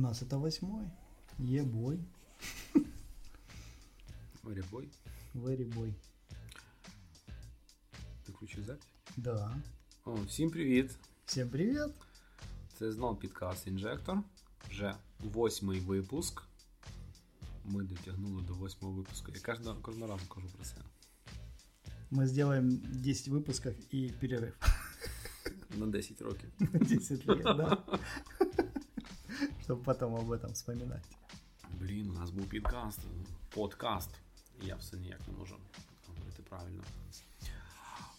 У нас это восьмой. Е-бой. Варібой. Very boy. Ти включив запись? Да. О, всім привіт! Всем привет. Це знов підкаст Інжектор. Вже восьмий випуск. Ми дотягнули до восьмого випуску. Я кожного, кожного разу кажу про це. Мы сделаем 10 выпусков и перерыв. На 10 років. 10 лет, да. Чтобы потом об этом вспоминать. Блін, у нас був підкаст, подкаст. Я все ніяк не можу говорити правильно.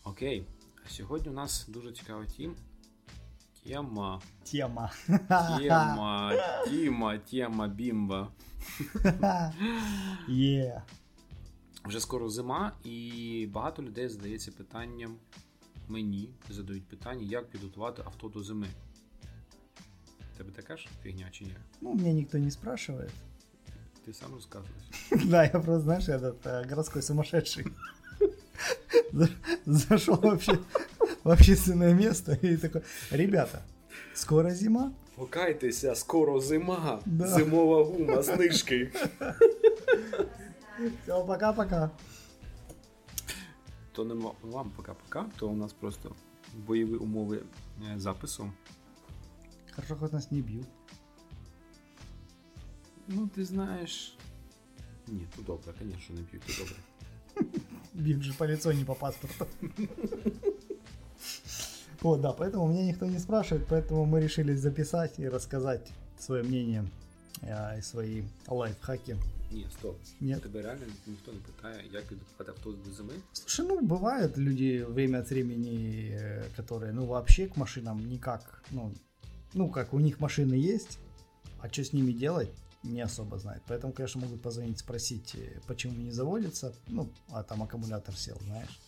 Окей. Сьогодні у нас дуже цікава тім. Тема. Тема. Тема. Тіма, тема, бімба. Е. Вже скоро зима, і багато людей задається питанням. Мені задають питання, як підготувати авто до зими. Тебе така ж фігня чи ні? Ну, меня никто не спрашивает. Ти сам розказуєш. Да, я просто, знаешь, этот э, городской сумасшедший. За- Зашел вообще в общественное место и такой, ребята, скоро зима, Покайтеся, скоро зима. Да. Зимова гума, знижки. все, пока-пока. То не ма- вам пока-пока, то у нас просто бойові умови е, запису. Хорошо, хоть нас не бьют. Ну, ти знаєш. Ні, то добре, звісно, не п'ють, то добре. Бьют же по лицу, не по паспорту. Вот, да, поэтому меня никто не спрашивает, поэтому мы решили записать и рассказать свое мнение э, и свои лайфхаки. Ні, стоп. Нет. Тебе реально ніхто не питає, як підготувати авто до зими. Слушай, ну бывают люди время от времени, э, которые, ну вообще к машинам никак, ну, ну как у них машины есть, а что с ними делать, не особо знают. Поэтому, конечно, могут позвонить, спросить, э, почему не заводится, ну, а там аккумулятор сел, знаешь,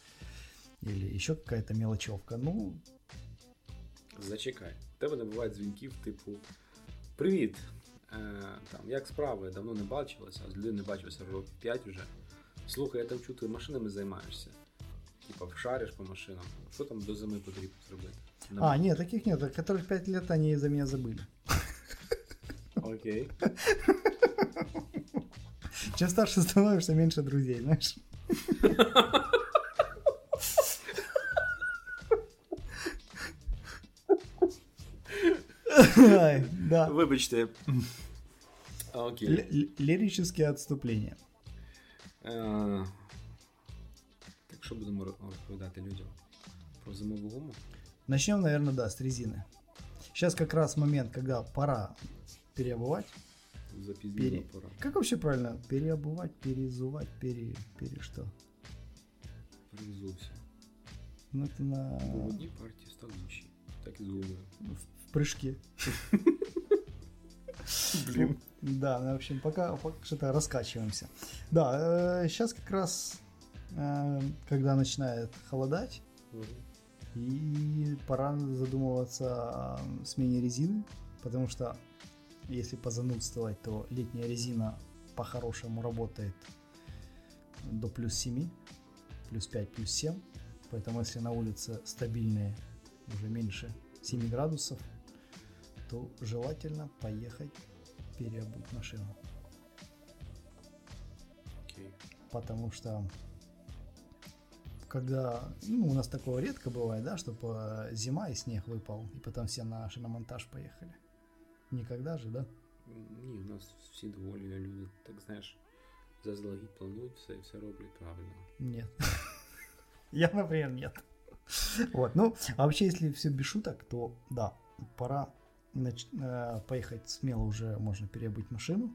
или еще какая-то мелочевка. Ну, Зачекай. У тебе не бувають дзвінків, типу: Привіт! Е, там, як справи? Давно не бачилися, а з людиною не бачився років 5 вже. Слухай, я там чую, ти машинами займаєшся. Типа, шариш по машинам. Що там до зими потрібно зробити? а, нет, таких нет, которых 5 лет они за меня забыли. Окей. Чем старше становишься, меньше друзей, знаешь. Ай, Да. Вибачте. Окей. Л- л- що будемо ро- розповідати людям? Про зимову гуму? Начнем, наверное, да, с резины. Сейчас как раз момент, когда пора переобувать. Запізніло Пере- пора. Как вообще правильно? Переобувать, перезувать, пере... пере что? Перевзувся. Ну, это на... Бо в одній партії став інший. Так і з гумою. в прыжке. Блін. Да, ну, в общем, пока, пока что-то раскачиваемся. Да, сейчас как раз, э, когда начинает холодать, и пора задумываться о смене резины, потому что если позанудствовать, то летняя резина по-хорошему работает до плюс 7, плюс 5, плюс 7. Поэтому если на улице стабильные уже меньше 7 градусов, то желательно поехать переобуть машину. Окей. Потому что когда, ну, у нас такого редко бывает, да, чтобы зима и снег выпал, и потом все на шиномонтаж поехали. Никогда же, да? Ні, у нас всі доволі люди, так знаєш, заздалегідь планують все і все роблять правильно. Нет. Я, например, нет. Вот, ну, а вообще, если все без шуток, то да, пора нач- э, поехать смело уже можно переобуть машину,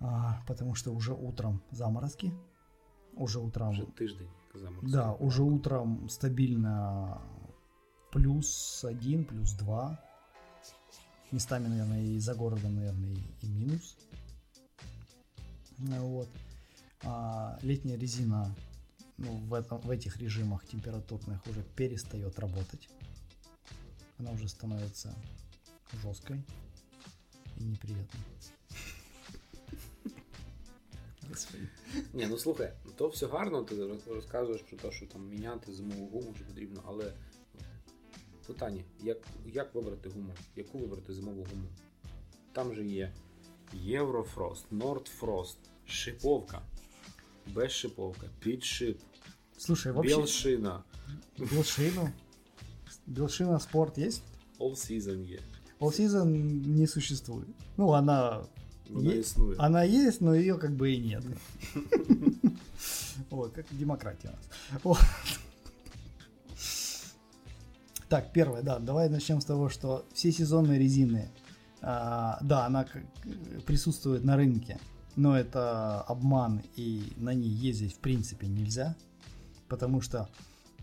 А, потому что уже утром заморозки, уже утром, Вже тиждень заморозки. да, уже утром стабильно плюс один, плюс два, местами, наверное, и за городом, наверное, и, и минус. Ну Вот. А летняя резина ну, в, этом, в этих режимах температурных уже перестает работать. Она уже становится жесткой и неприятной. Господи. Ні, ну слухай, то все гарно, ти розказуєш про те, що там міняти зимову гуму що потрібно, але питання, як, як вибрати гуму? Яку вибрати зимову гуму? там же є Єврофрост, Нордфрост, шиповка, без шиповка, підшип, Слушай, вообще... білшина, Белшину? Белшина спорт есть? All Season є. All Season не существует. Ну, она, Вона Є- існує. она есть, но ее как бы и нет. Вот, как демократия у нас. Вот. Так, первое, да, давай начнем с того, что все сезонные резины, а, да, она как- присутствует на рынке, но это обман, и на ней ездить в принципе нельзя, потому что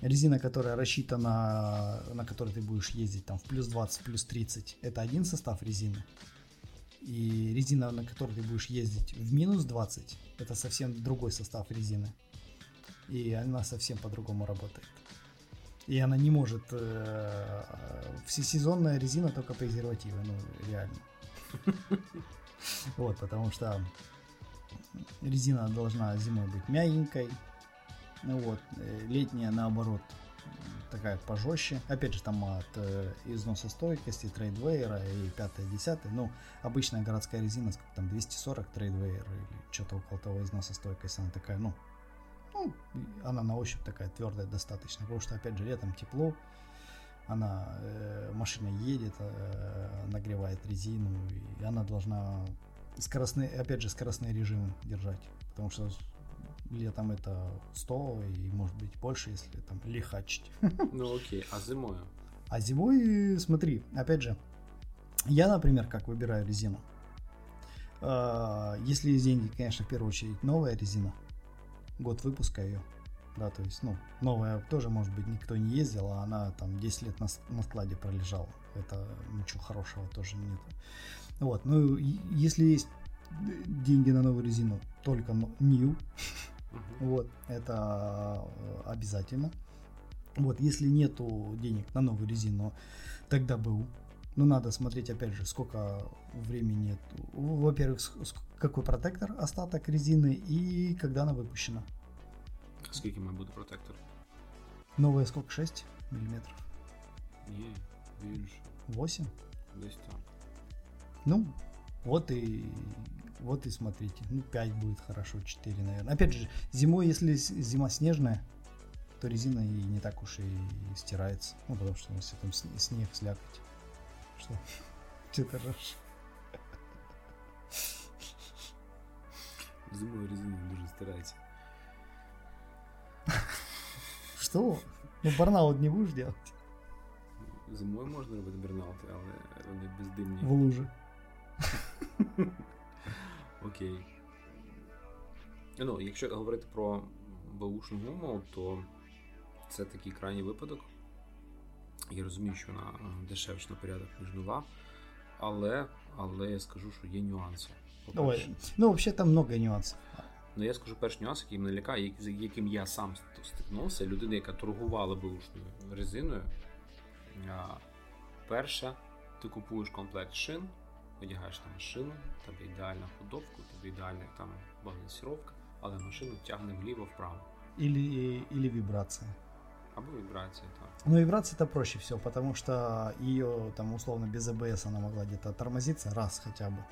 резина, которая рассчитана, на которой ты будешь ездить там в плюс 20, в плюс 30, это один состав резины, и резина, на которой ты будешь ездить в минус 20, это совсем другой состав резины. И она совсем по-другому работает. И она не может... э, всесезонная резина только презервативы, ну, реально. Вот, потому что резина должна зимой быть мягенькой, ну вот, э, летняя наоборот такая пожестче. Опять же, там от э, износостойкости, трейдвейера и 5-10. Ну, обычная городская резина, сколько там, 240 трейдвейер или что-то около того износостойкость, она такая, ну, ну, она на ощупь такая твердая достаточно, потому что, опять же, летом тепло, она, э, машина едет, э, нагревает резину, и она должна скоростные, опять же, скоростные режимы держать, потому что летом это 100 и может быть больше, если там лихачить. Ну окей, а зимою? А зимой, смотри, опять же, я, например, как выбираю резину. А, Если есть деньги, конечно, в первую очередь новая резина, год выпуска ее. Да, то есть, ну, новая тоже, может быть, никто не ездил, а она там 10 лет на, на складе пролежала. Это ничего хорошего тоже нет. Вот, ну, если есть деньги на новую резину, только new, Мгм. вот, это э, обязательно. Вот, если нету денег на новую резину, тогда БУ. Но надо смотреть, опять же, сколько времени, во-первых, с- с- какой протектор остаток резины и когда она выпущена. Скільки має бути протектор? Новая сколько? 6 миллиметров? Ні, більше. 8? Десь так. Ну, вот и вот и смотрите. Ну, 5 будет хорошо, 4, наверное. Опять же, зимой, если зима снежная, то резина и не так уж и стирается. Ну, потому что если там снег, слякоть. Что? Ты ржешь? Зимою резина дуже стирається. Что? Ну, барнаут не будешь делать Зимою можна робити бернаути, але вони бездимні. в луже. Окей. Ну, якщо говорити про баушну гуму, то це такий крайній випадок. Я розумію, що вона е, дешевша на порядок, ніж нова. Але, але я скажу, що є нюанси. Ой, ну, вообще там много нюансов. Ну, я скажу перший нюанс, який мене лякає, з яким я сам стикнувся. Людина, яка торгувала бушною резиною. Перша, ти купуєш комплект шин, одягаєш на машину, в тебе ідеальна ходовка, у тебе ідеальна там балансіровка, але машину тягне вліво-вправо. Или, или вибрация. Або вібрація, так. Ну, вибрация это проще всего, потому что ее там условно без АБС она могла где-то тормозиться раз хотя бы.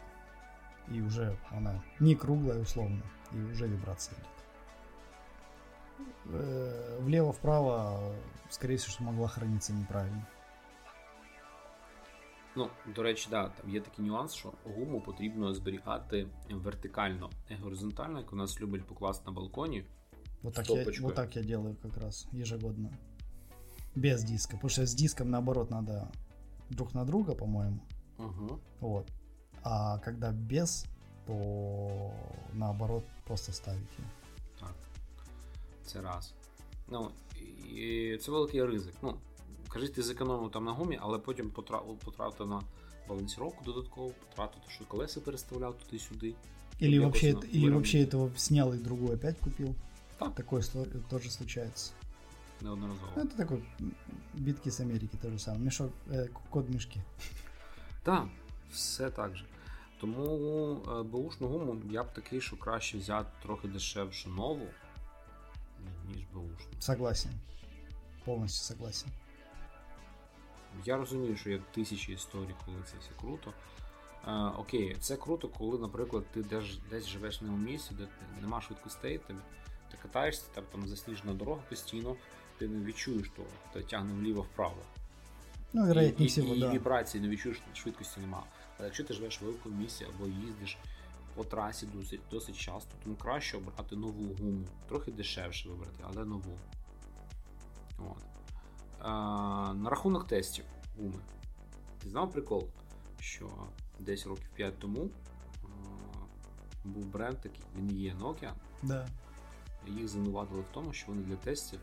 И уже она не круглая условно, и уже вибрация идет. Э, Влево-вправо, скорее всего, что могла храниться неправильно. Ну, до речі, да, там є такий нюанс, що гуму потрібно зберігати вертикально, не горизонтально, як у нас люблять покласти на балконі. Вот так, я, Стопочкой. вот так я делаю как раз ежегодно. Без диска. Потому что с диском наоборот надо друг на друга, по-моему. Угу. Вот. А когда без, то наоборот просто ставить ее. Так. Це раз. Ну, і це великий ризик. Ну, кажіть, ти зекономив там на гумі, але потім потра- потратив на балансіровку додатково, потратив, що колеса переставляв туди-сюди. Или якось вообще, на- это- или виробник. вообще этого снял и другой опять купил. Так. Такое сло- тоже случается. Неодноразово. Ну, это такой м, битки с Америки то же самое. Мешок, э, код мешки. Так, все так же. Тому е, беушну гуму я б такий, що краще взяти трохи дешевшу нову, ніж беушну. Согласен. Полностью согласен. Я розумію, що є тисячі історій, коли це все круто. Е, окей, це круто, коли, наприклад, ти десь, десь живеш в новому місці, де нема швидкостей, ти, ти катаєшся, тебе там засніжена дорога постійно, ти не відчуєш того, ти тягне вліво-вправо. Ну, І, і, і да. вібрації не відчуєш, швидкості нема. Але якщо ти живеш в великому місці або їздиш по трасі досить, досить часто, тому краще обрати нову гуму. Трохи дешевше вибрати, але нову. От. А, на рахунок тестів гуми. Ти знав прикол, що десь років 5 тому а, був бренд такий, він є Nokia. Да. Їх звинуватили в тому, що вони для тестів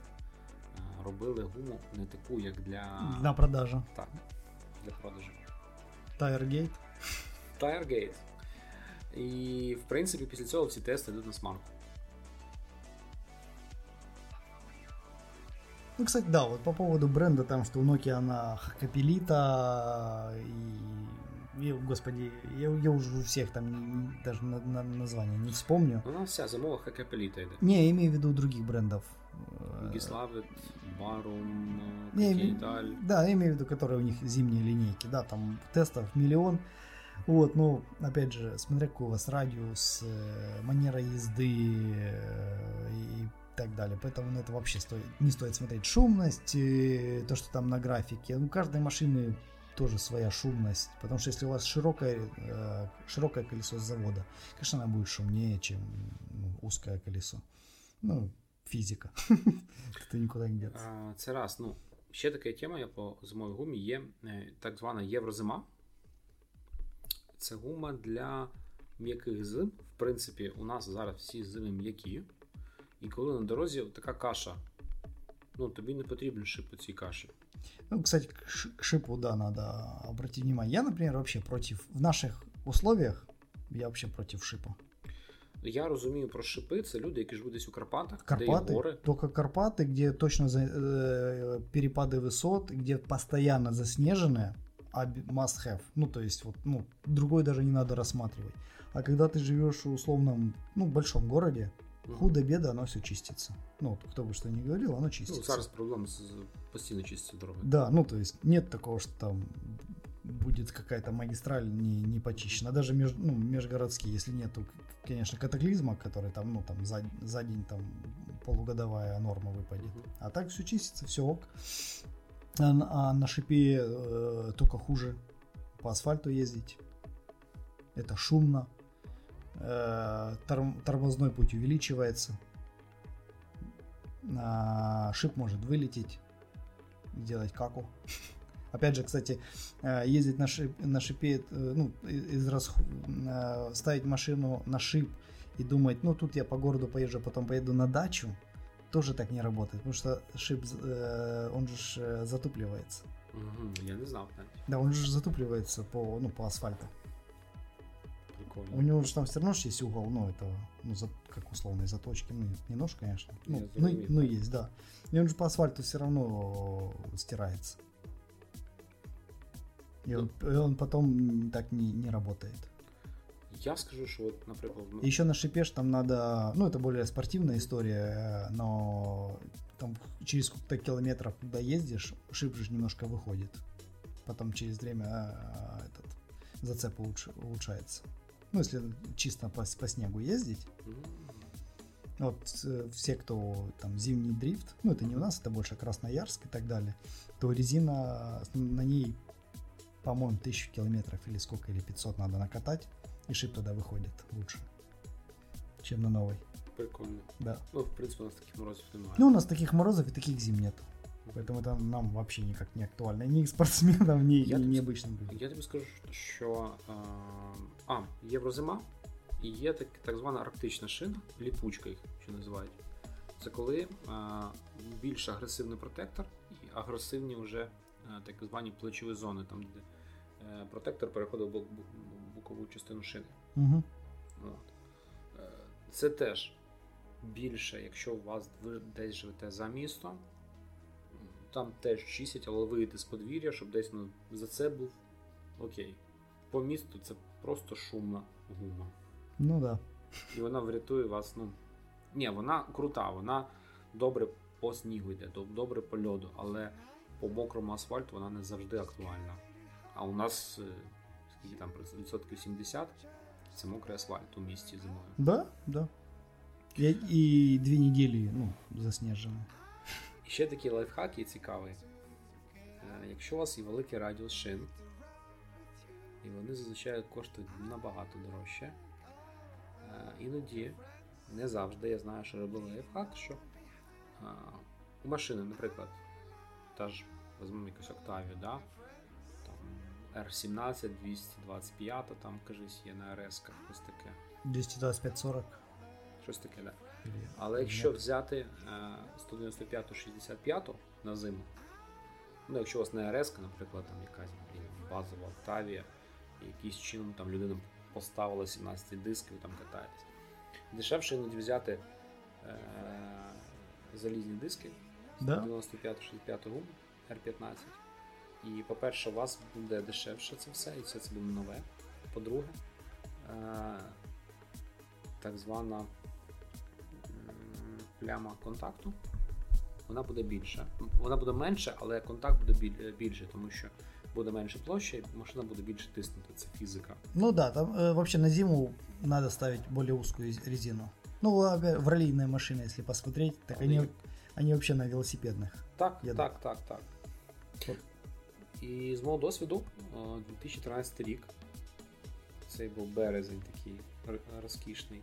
робили гуму не таку, як для, На продажу. так, для продажу. Tiregate. Tiregate. І, в принципі, після цього всі тести йдуть на смарку. Ну, кстати, да, вот по поводу бренда, там, что у Nokia она Хакапелита и, и, господи, я, я уже у всех там даже на, на- название не вспомню. Вона вся зимова хакапеліта йде. Не, я имею в виду других брендов. Э, Югіславит, Барум, Не, Кейталь. Да, я имею в виду, которые у них зимние линейки, да, там тестов миллион. Вот, ну, опять же, смотря какой у вас радиус, э, манера езды э, и так далее. Поэтому на это вообще стоит, не стоит смотреть шумность, э, то, что там на графике. У каждой машины тоже своя шумность, потому что если у вас широкое, э, широкое колесо с завода, конечно, она будет шумнее, чем ну, узкое колесо. Ну, физика. Это никуда не деться. А, Це раз. Ну, ще така тема є по зимовій гумі є е, так звана єврозима. Це гума для м'яких зим. В принципі, у нас зараз всі зими м'які. І коли на дорозі така каша, ну тобі не потрібен шип по цій каші. Ну, кстати, к ш- к шипу, да, надо обратить внимание. Я, например, вообще против, в наших условиях, я вообще против шипа. Я розумію про шипи, це люди, які живуть десь у Карпатах, де є Карпаты, гори. только Карпаты, где точно за- э, перепады высот, где постоянно заснеженные, а б- must have. Ну, то есть, вот, ну, другой даже не надо рассматривать. А когда ты живешь в условном, ну, большом городе, Мгм. худо-бедо, оно все чистится. Ну, вот кто бы что ни говорил, оно Ну, чистится. зараз проблема постійно чистити дороги. Да, ну то есть нет такого, что там будет какая-то магистраль не, не почищена. Даже меж, ну, межгородские, если нету, конечно, катаклизма, который там, ну, там за, за день там полугодовая норма выпадет. Мгм. А так все чистится, все ок. А, на- а на шипе э, только хуже по асфальту ездить. Это шумно. Э, торм- тормозной путь увеличивается. А, шип может вылететь делать каку. Опять же, кстати, э, ездить на, шип, на шипе, э, ну, из э, ставить машину на шип и думать, ну, тут я по городу поезжу, а потом поеду на дачу, тоже так не работает, потому что шип, он же затупливается. Мгм, Я не знав навіть. Да, он же затупливается по, ну, по асфальту. Прикольно. У него же там все равно ж есть угол, ну, это, ну, за, как условные заточки, ну, не нож, конечно, ну, ну, ну, есть, да. И он же по асфальту все равно стирается. И он, и он потом так не, не работает. Я скажу, що от, наприклад, ну, И еще на шипе ж там надо, ну, это более спортивная история, но там через сколько-то километров, когда ездишь, шип же немножко выходит. Потом через время э, этот зацеп улучш- улучшается. Ну, если чисто по, по снегу ездить, м, Вот э, все, кто там зимний дрифт, ну это не у нас, это больше Красноярск и так далее, то резина с- на ней, по-моему, 1000 километров или сколько, или 500 надо накатать, и шип тогда выходит лучше, чем на новой. прикольно. Да. Ну, в принципі, у нас таких морозів немає. Ну, у нас таких морозов и таких зим нет. Поэтому это нам вообще никак не актуально. Ни спортсменам, ни, Я ни тут- необычным людям. Я тобі скажу, що е, а, єврозима і є так, так звана арктична шина, ліпучка їх ще називають. Це коли е, більш агресивний протектор і агресивні вже е, так звані плечові зони, там де е, протектор переходить в бок- бу- бокову частину шини. Мгм. От. Е, Це теж більше, якщо у вас ви десь живете за містом, м, там теж чистять, але вийти з подвір'я, щоб десь ну, за це був окей. По місту це просто шумна гума. Ну да. І вона врятує вас. Ну, ні, вона крута, вона добре по снігу йде, добре по льоду, але по мокрому асфальту вона не завжди актуальна. А у нас е, скільки там відсотків 70, це мокрий асфальт у місті зимою. Да, да. И две недели, ну, заснежено. Ще такий лайфхак є цікавий. Е, Якщо у вас є великий радіус шин, і вони зазвичай коштують набагато дорожче, е, іноді, не завжди, я знаю, що робили лайфхак, що е, у машини, наприклад, та ж візьмемо якусь Octavia, да? там R17, 225, там, кажись, є на rs ось таке. 225-40. Щось таке, да. Але якщо взяти е, 195-65 на зиму, ну якщо у вас не РС, наприклад, там якась базова і якийсь чином там людина поставила 17 диск, і там катаєтесь. Дешевше іноді взяти е, залізні диски Да. 95-65 гум R15. І, по-перше, у вас буде дешевше це все, і все це буде нове. По-друге, е, так звана пляма контакту. Вона буде більша. Вона буде менша, але контакт буде біль- більше, тому що буде менше площа, і машина буде більше тиснути. Це фізика. Ну да, там э, вообще на зиму надо ставить более узкую из- резину. Ну, опять, в раллийные машины, если посмотреть, так Они- они, они вообще на велосипедных. Так, Я так, так, так. От. І з мого досвіду, е, 2013 рік. Цей був березень такий р- розкішний.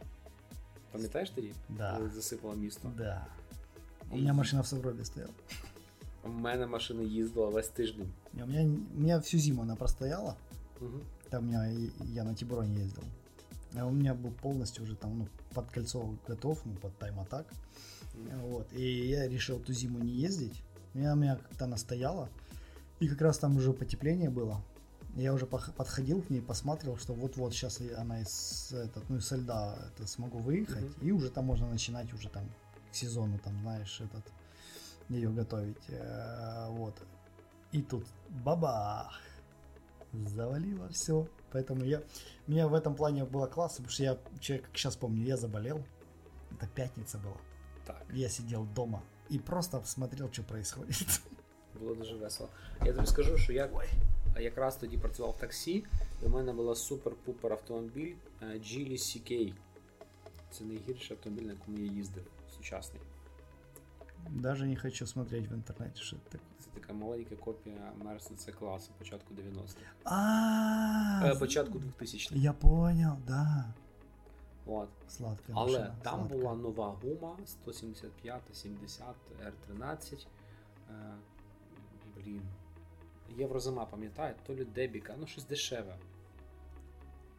Пам'ятаєш тоді? Да. Коли засипало місто. Да. У меня машина в сугробе стояла. У мене машина їздила весь тиждень. Не, У меня, у меня всю зиму она простояла. Угу. Там у меня, и- я на Тиброне ездил. А у меня был полностью уже там, ну, под кольцо готов, ну, под тайм-атак. Вот. И я решил ту зиму не ездить. Меня, у меня как-то она стояла. И как раз там уже потепление было. Я уже подходил к ней, посматривал, что вот-вот сейчас она из, этот, ну, со льда это, смогу выехать. И уже там можно начинать уже там к сезону, там, знаешь, этот, ее готовить. Э, Вот. И тут бабах! Завалило все. Поэтому я, у меня в этом плане было классно, потому что я, человек, как сейчас помню, я заболел. Это пятница была. Так, Я сидел дома и просто смотрел, что происходит. було дуже весело. Я тобі скажу, що я якраз тоді працював в таксі, і в мене була супер-пупер автомобіль е, Geely CK. Це найгірший автомобіль, на якому я їздив, сучасний. Даже не хочу смотреть в интернете, что это такое. Це така маленька копія C класу початку 90-х. А, Е, початку 2000-х. я понял, да. От. Сладкая Але машина, там сладкая. була нова гума 175 70 R13. Е, блін. Єврозима, пам'ятаю, то лі Дебіка, ну щось дешеве.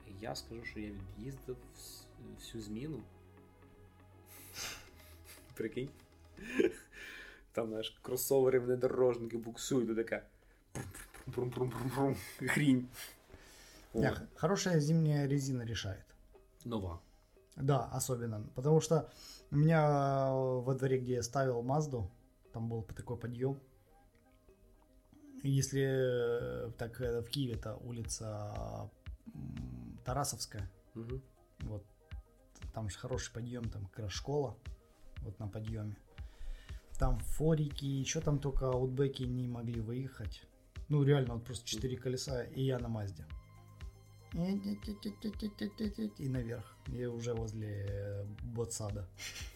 І Я скажу, що я від'їздив вс- всю зміну. Прикинь. Там знаєш, кросовери внедорожники буксують, і така. прум-прум-прум-прум-прум. Хрінь. Не, От. х- хорошая зимняя резина решает. Нова. Да, особенно. Потому что у меня э, во дворе, где я ставил Мазду, там был такой подъем. если э, так э, в Киеве это улица Тарасовская, Угу. вот там же хороший подъем, там как раз школа, вот на подъеме. Там форики, что там только аутбеки не могли выехать. Ну реально, вот просто четыре колеса, и я на Мазде. И наверх. И уже возле э, ботсада.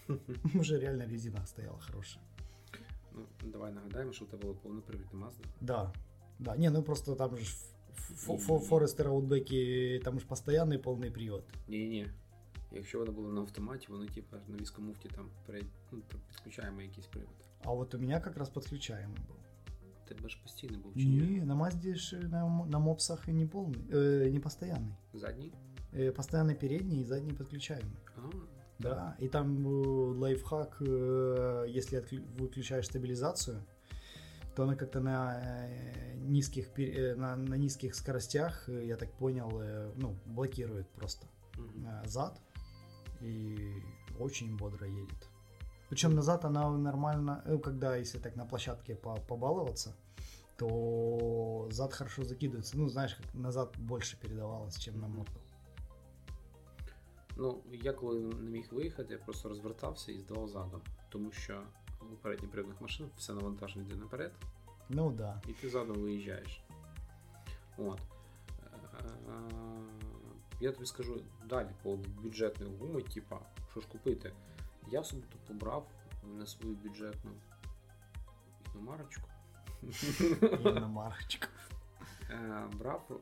Уже реально резина стояла хорошая. Ну, давай нагадаємо, що у тебе було повнопривідне Mazda. Да. Да, не, ну просто там же ж ф- ф- ф- И- Форестер аутбеки, там же постоянный полный привод. Ні-ні. Якщо вони були на автоматі, вони типу на військомуфті там перед... ну, т- підключаємо якийсь привод. А вот у меня как раз подключаемый был. Тебе ж постійно був чи ні? Не, на Мазде ж на, м- на мопсах и не полный, э, не постоянный. Задній? Э, постоянный передний и задний подключаемый. А, да, и там э, лайфхак, э, если выключаешь стабилизацию, то она как-то на э, низких на, на низких скоростях, я так понял, ну блокирует просто э, зад и очень бодро едет. Причем назад она нормально, э, когда если так на площадке по- побаловаться, то зад хорошо закидывается. Ну, знаешь, как назад больше передавалось, чем на мото. Ну, я коли не міг виїхати, я просто розвертався і здавав задом. Тому що у передньопривідних машин все навантаження йде наперед, Ну да. і ти задом виїжджаєш. От. Е, я тобі скажу далі по бюджетної гуми, типа, що ж купити. Я собі тут побрав на свою бюджетну іномарочку. Іномарочку. Е, брав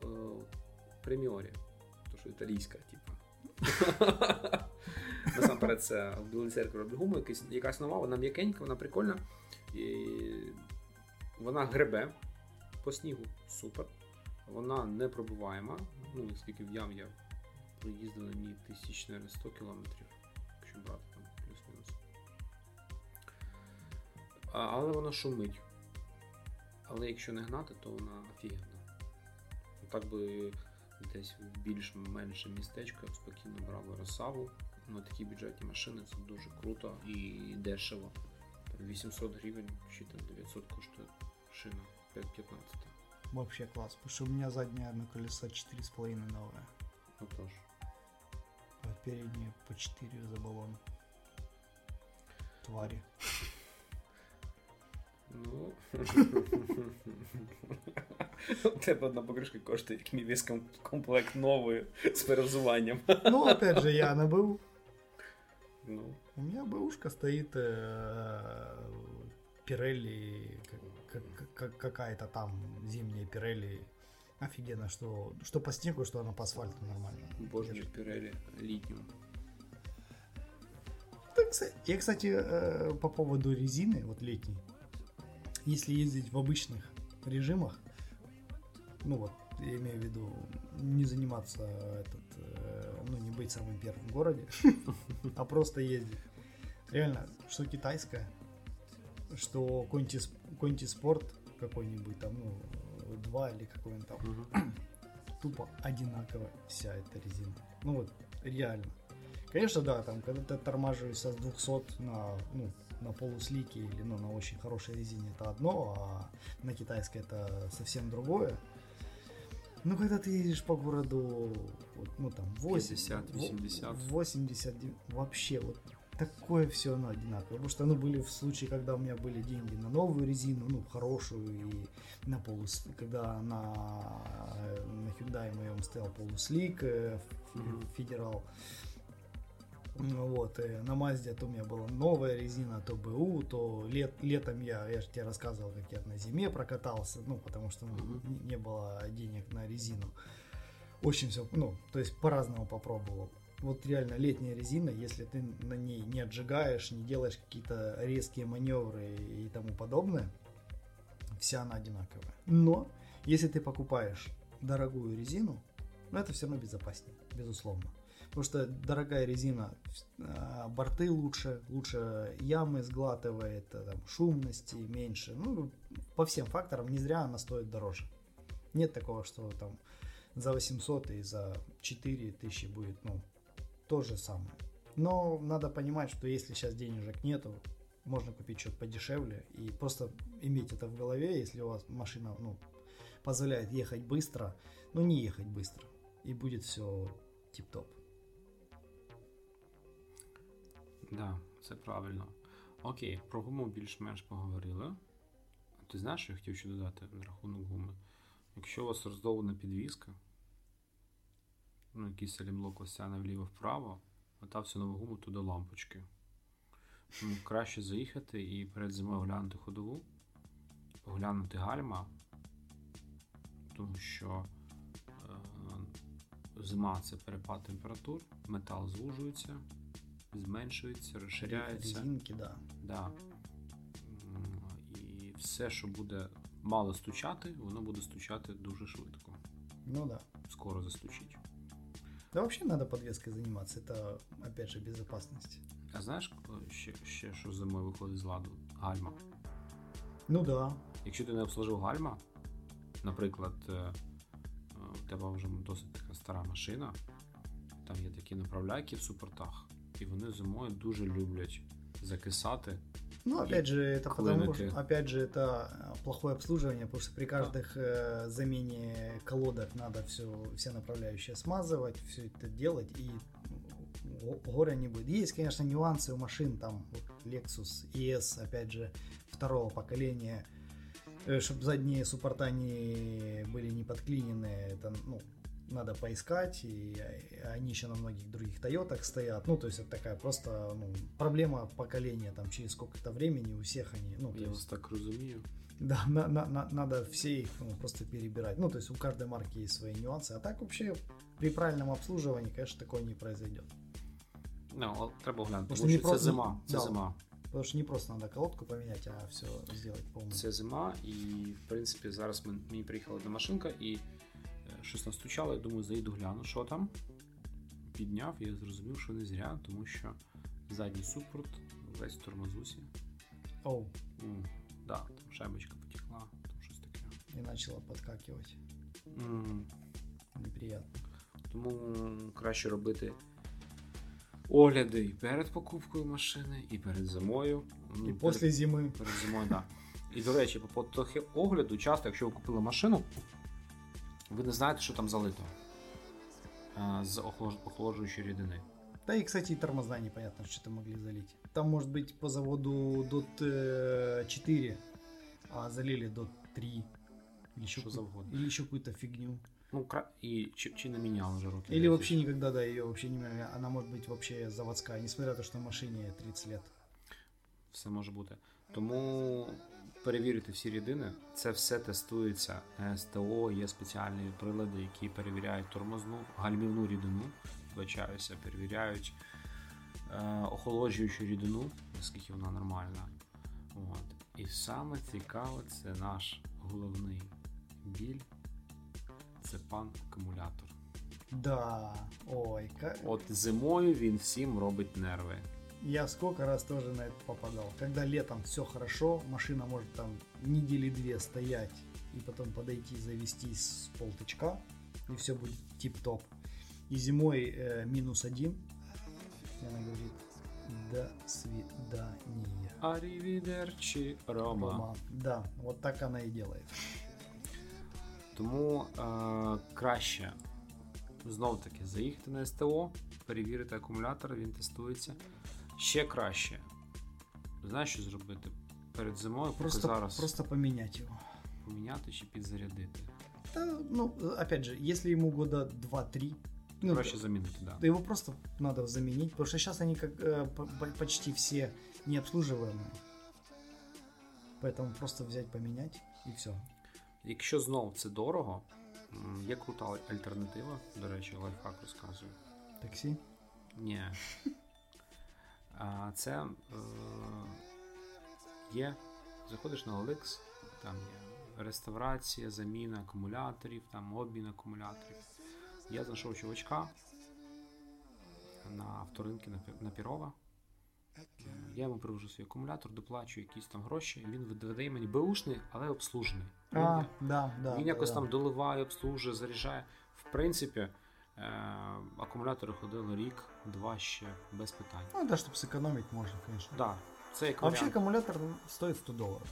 преміорі, то що італійська, типа. Насамперед, це в Білій церкві гуму, якась, нова, вона м'якенька, вона прикольна. І Вона гребе по снігу, супер. Вона не пробиваєма. Ну, скільки в ям я проїздив на ній тисяч, 100 кілометрів, якщо брати там плюс-мінус. Але вона шумить. Але якщо не гнати, то вона офігенна. Так би десь в більш-менше містечко спокійно брали розсаву. На такі бюджетні машини це дуже круто і дешево. 800 гривень чи там 900 коштує шина 5.15. Вообще класс, потому что у меня заднее одно колесо 4,5 новое, Отож. а переднее по 4 за баллон. Твари. Ну. У тебе одна покришка коштує як мій весь ком- комплект нової з перевзуванням. Ну, опять же, я набыл. Ну, У меня бэушка стоит э, Пирелли, как- как- как- какая-то там зимняя Пирелли. Офигенно, что, что по снегу, что она по асфальту нормально. боже мій держит. Пірелі літню. Да, кса- Я, кстати, э, по поводу резины, вот летней. если ездить в обычных режимах, ну вот, я имею в виду, не заниматься этот, э, ну не быть самым первым в городе, а просто ездить. Реально, что китайская, что Конти Спорт какой-нибудь там, ну, два или какой-нибудь там, тупо одинаковая вся эта резина. Ну вот, реально. Конечно, да, там, когда ты тормаживаешься с 200 на, ну, на полуслике или ну, на очень хорошей резине, это одно, а на китайской это совсем другое. Ну, когда ты едешь по городу, вот, ну, там, 80, 50, 80. 80, вообще, вот такое все оно одинаковое. Потому что, ну, были в случаи, когда у меня были деньги на новую резину, ну, хорошую, и на полус, когда на, на Hyundai моем стоял полуслик, э, федерал. Ну Вот, и на Мазде то у меня была новая резина, то БУ, то лет, летом я, я же тебе рассказывал, как я на зиме прокатался, ну, потому что ну, не, не было денег на резину. Очень все, ну, то есть по-разному попробовал. Вот реально летняя резина, если ты на ней не отжигаешь, не делаешь какие-то резкие маневры и тому подобное, вся она одинаковая. Но если ты покупаешь дорогую резину, ну это все равно безопаснее, безусловно. Потому что дорогая резина, а, борты лучше, лучше ямы сглатывает, а, там, шумности меньше. Ну, по всем факторам не зря она стоит дороже. Нет такого, что там за 800 и за 4000 будет, ну, то же самое. Но надо понимать, что если сейчас денежек нету, можно купить что-то подешевле и просто иметь это в голове, если у вас машина, ну, позволяет ехать быстро, но не ехать быстро. И будет все тип-топ. Да, це правильно. Окей, про гуму більш-менш поговорили. Ти знаєш, що я хотів ще додати на рахунок гуми? Якщо у вас роздована підвіска, ну, якийсь алімлок ось тягне вліво-вправо, та всю нову гуму туди лампочки. Тому краще заїхати і перед зимою глянути ходову, поглянути гальма, тому що е, зима це перепад температур, метал звужується, зменшується, розширяється. Резинки, да. Да. І все, що буде мало стучати, воно буде стучати дуже швидко. Ну да. Скоро застучить. Да вообще надо подвеской заниматься. Это, опять же, безопасность. А знаєш, ще, ще що зимою виходить з ладу? Гальма. Ну да. Якщо ти не обслужив гальма, наприклад, е, у тебе вже досить така стара машина, там є такі направляйки в супортах, і вони зимою дуже люблять закисати. Ну, опять же, это потому что, опять же, это э, плохое обслуживание, потому что при каждых э, замене колодок надо все, все направляющие смазывать, все это делать, и го- горя не будет. Есть, конечно, нюансы у машин, там, вот Lexus ES, опять же, второго поколения, чтобы задние суппорта не были не подклинены, это, ну, надо поискать, и они еще на многих других Тойотах стоят. Ну, то есть это такая просто ну, проблема поколения, там через сколько-то времени у всех они. Ну, Я вас есть, так розумію. да, на- на- на- надо все их ну, просто перебирать. Ну, то есть у каждой марки есть свои нюансы. А так вообще при правильном обслуживании, конечно, такое не произойдет. Ну, от треба глянути, Просто тому не що це просто- зима. Це да. зима. Потому что не просто надо колодку поменять, а все сделать полностью. Це зима, і в принципі зараз ми- мені приїхала одна машинка і е, щось настучало, я думаю, заїду гляну, що там. Підняв, і я зрозумів, що не зря, тому що задній супорт весь в тормозусі. Оу, М, да, там шайбочка потекла, там щось таке. и начала подкакивать. М, Неприятно. Тому краще робити огляди і перед покупкою машини, і перед зимою. Ну, И перед- зимы. Перед зимою, так. І до речі, по трохи огляду, часто, якщо ви купили машину, ви не знаєте, що там залито е, з охолож- охолоджуючої рідини. Да и, кстати, и тормоза непонятно, что-то могли залить. Там может быть по заводу DOT э, 4, а залили DOT 3. Или еще, Что какую- завгодно. или еще какую-то фигню. Ну, кра... і чи, чи не міняли вже роки. Или 10. вообще никогда, да, ее вообще не меняли. Она может быть вообще заводская, несмотря на то, что машине 30 лет. Все може бути. Тому перевірити всі рідини. Це все тестується СТО, є спеціальні прилади, які перевіряють тормозну, гальмівну рідину, вибачаюся, перевіряють е, охолоджуючу рідину, наскільки вона нормальна. От. І саме цікаве, це наш головний біль. Це пан акумулятор. Да, ой, как... От зимою він всім робить нерви. Я сколько раз тоже на это попадал. Когда летом все хорошо, машина может там недели две стоять и потом подойти завести с полтычка, и все будет тип-топ. И зимой э, минус один, и она говорит, до свидания. Арівідерчі, Рома. Рома. Да, вот так она и делает. Тому е, краще знов таки заїхати на СТО, перевірити акумулятор, він тестується. Ще краще. Знаєш, що зробити? Перед зимою, поки Просто, зараз просто поменять его. поміняти чи підзарядити. Да, ну, опять же, если ему года 2-3, ну, Краще замінити, так. Да его просто надо заменить, потому что сейчас они как э, по- по- почти все необслуживаемые. Поэтому просто взять, поменять и все. Якщо знов це дорого, м, є крута альтернатива. До речі, лайфхак розказую. Такси. Ні. А це е, є. Заходиш на OLX, там є реставрація, заміна акумуляторів, там обмін акумуляторів. Я знайшов чувачка на авторинки на, Пі- Пірова. Я йому привожу свій акумулятор, доплачую якісь там гроші. Він видає мені беушний, але обслужений. Він- да, да. він да, якось да. там доливає, обслужує, заряджає. В принципі, акумулятори ходили рік, два ще без питань. Ну, да, чтобы сэкономить можно, конечно. Да, це як А вообще варіант. аккумулятор стоит 100 долларов.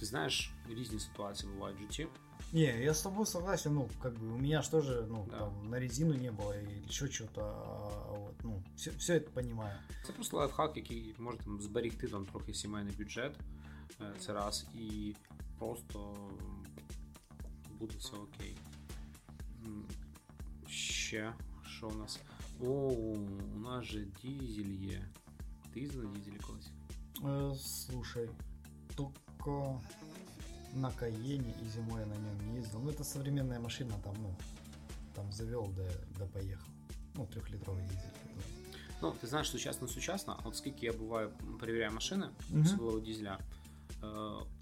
Ти знаєш, різні ситуації бувають в житті. Не, я с тобой согласен, ну, как бы у меня же тоже, ну, Да. там, на резину не было или еще что-то, а, вот, ну, все, все это понимаю. Це просто лайфхак, який може там зберігти там трохи сімейний бюджет. е, Це раз, і просто буде все окей. М, Ще що у нас? О, у нас же дізель є. Ти їздив на дізелі колись? Э, слушай, только на Каене и зимой я на нем не ездил. Ну, это современная машина, там, ну, там завел, да, да поехал. Ну, трехлитровый дизель. который. Ну, ти знаєш, сучасно сучасно, от скільки я буваю, перевіряю машини, Мгм. особливо дізеля, е,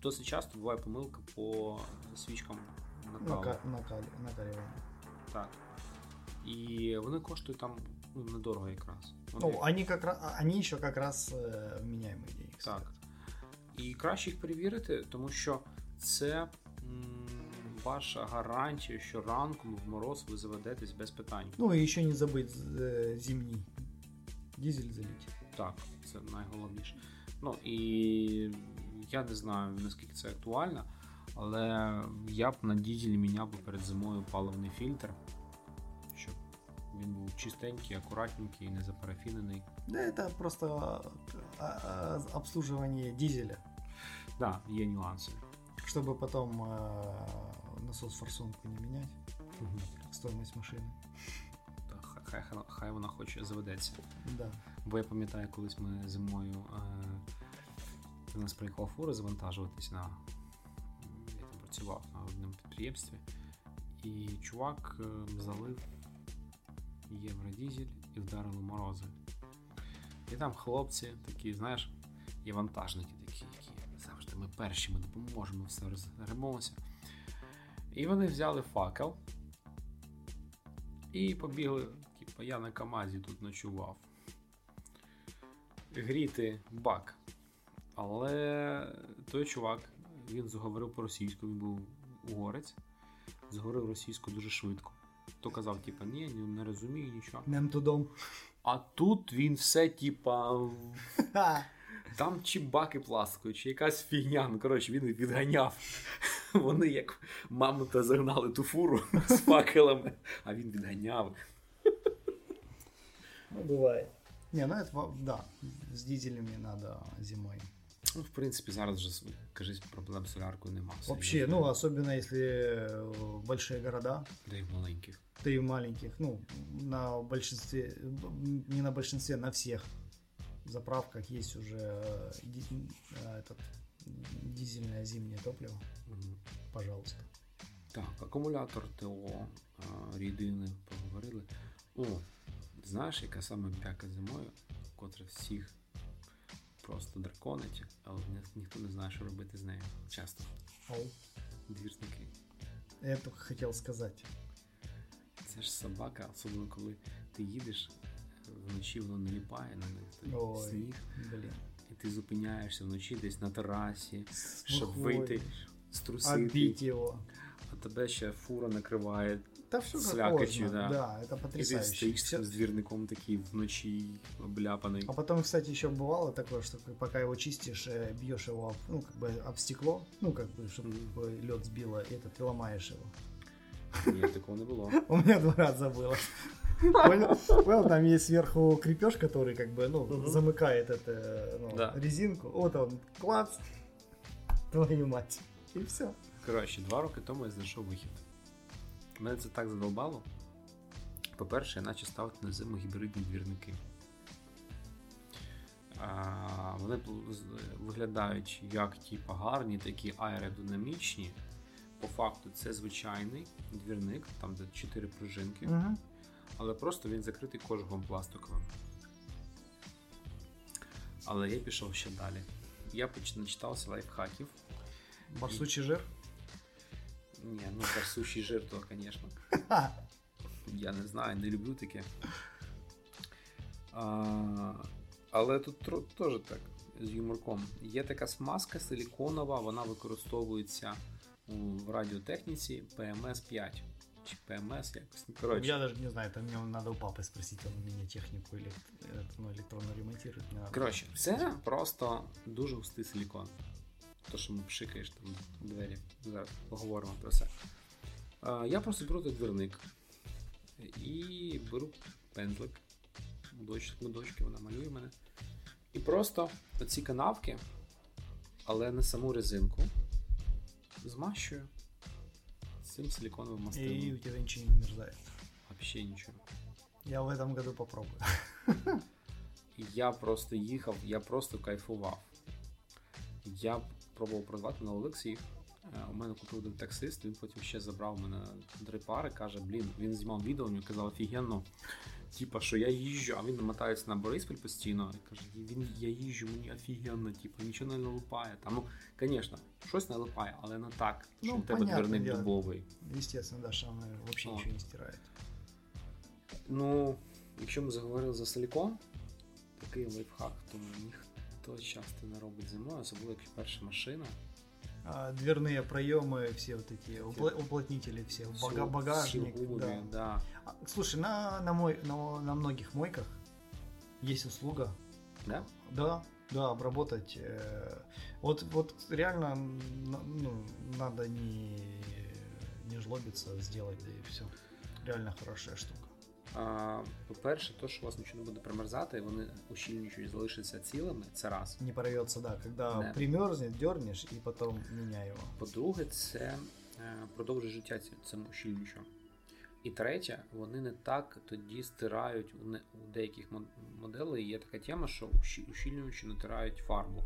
досить часто буває помилка по свічкам На, накалу. ка- на, кале- на калеване. Так. І вони коштують там ну, недорого якраз. Вони- Ну, они как раз, они еще как раз э, вменяемые деньги. стоят. Так. І краще їх перевірити, тому що це м, ваша гарантія, що ранком в мороз ви заведетесь без питань. Ну, и еще не забыть э, зимний дизель залить. Так, це найголовніше. Ну і я не знаю наскільки це актуально, але я б на дізелі міняв би перед зимою паливний фільтр, щоб він був чистенький, акуратненький, не запарафінений. Да, это просто а, а, обслуживание дизеля, Так, да, є нюанси. чтобы потом э, насос форсунку не менять. Мгм. Стоимость машины. Так, хай, хай, хай вона хоче заведеться. Да. Бо я пам'ятаю, колись ми зимою е, до нас приїхала фура завантажуватись на. м, Я там працював на одному підприємстві. І чувак е, залив євродізель і вдарили морози. І там хлопці такі, знаєш, є вантажники такі, які завжди ми перші, ми допоможемо, все розгребемося. І вони взяли факел і побігли, типу, я на Камазі тут ночував. Гріти бак. Але той чувак, він заговорив по-російську, він був угорець, заговорив російською дуже швидко. То казав, типа, ні, не розумію нічого. Нем. А тут він все, типа, там чи баки пластикові, чи якась фігня. Ну, коротше, він відганяв. Вони як мамонта загнали ту фуру з факелами, а він відганяв. Ну, бывает. Не, ну это, да, с дизелями надо зимой. Ну, в принципі, зараз вже кажись, проблем з соляркою нема. Вообще, Серйозно. ну, особенно если э, большие города, Де й в маленьких. да и в маленьких, ну, на большинстве, м, не на большинстве, на всех заправках есть уже э, ди- э, этот дизельное зимнее топливо. Мгм. Пожалуйста. Так, акумулятор ТО, а, рідини поговорили. О, знаєш, яка саме бяка зимою, котра всіх просто драконить, але ні- ніхто не знає, що робити з нею. Часто. Ау. Двірники. Я только хотел сказать. Це ж собака, особливо коли ти їдеш, вночі воно наліпає на них той Ой. сніг, Блин. і ти зупиняєшся вночі десь на терасі, щоб вийти, струсити, Отбить его. а тебе ще фура накриває Да все как Слякотью, можно. да. Да, это І ти потрясающе. стоїш Всё- з двірником такий вночі обляпаний. А потом, кстати, еще бывало такое, что как- пока его чистишь, э, бьешь его, об- ну, как бы об стекло, ну, как бы, чтобы лед сбило, и это, ты ломаешь его. Ні, такого не було. У меня два раза было. Понял? Понял, там есть сверху крепеж, который как бы, ну, Мгм. замыкает это, ну, Да. резинку. Вот он, клац, твою мать. И все. Коротше, два роки тому я знайшов вихід. Мене це так задолбало. По-перше, я наче ставити на зиму гібридні двірники. А, вони виглядають як типу, гарні, такі аеродинамічні. По факту це звичайний двірник, там де 4 пружинки, але просто він закритий кожухом пластиковим. Але я пішов ще далі. Я поч- начитався лайфхаків. Барсучий жир. Ні, ну барсучий жир, то, звісно. Ха. Я не знаю, не люблю таке. А, але тут тро- теж так, з юморком. Є така смазка силіконова, вона використовується у в радіотехніці PMS 5 чи PMS якось. Ну, Коротше, Я даже не знаю, это мне надо у папы спросить, он у меня технику элект- э, ну, электронно ремонтирует. мне надо коротше, спросить. це просто дуже густий силікон. То, що ми пшикаєш там двері. Зараз поговоримо про це. А, я просто беру той двірник і беру пензлик. Дочки, дочки, вона малює мене. І просто оці канавки, але не саму резинку, змащую цим силіконовим И мастилом. у тебя ничего не намерзает. Взагалі нічого. Я в этом году попробую. Я просто їхав, я просто кайфував. Я пробував продавати на Олексі. У мене купив один таксист, він потім ще забрав мене три пари, каже, блін, він знімав відео, він казав офігенно. Типа, що я їжджу, а він намотається на Бориспіль постійно. І каже, він, я їжджу, мені офігенно, типу, нічого не налипає. Там, ну, звісно, щось налипає, але не так, що Ну, у тебе дверник дубовий. Естественно, да, что она вообще Вот. ничего не стирает. Ну, якщо ми заговорили за силікон, такий лайфхак, то ніхто часто не робить зимою, особливо як перша машина. А, дверные проемы, все вот эти упла- уплотнители, все, багажник. да. да. А, Слушай, на, на, мой, на, на многих мойках есть услуга. Да? Да, да, обработать. э, вот, вот реально ну, надо не, не жлобиться, сделать, да и все. Реально хорошая штука. По-перше, то, що у вас нічого не буде примерзати, вони ущільнюючи залишаться цілими, це раз. Не порвется, да, когда Да. примерзнет, дернешь и потом меняй его. По-друге, це е, продовжує життя цим ущільнюючим. І третє, вони не так тоді стирають у, не, у деяких мод- моделей. Є така тема, що ущі- ущільнюючі натирають фарбу.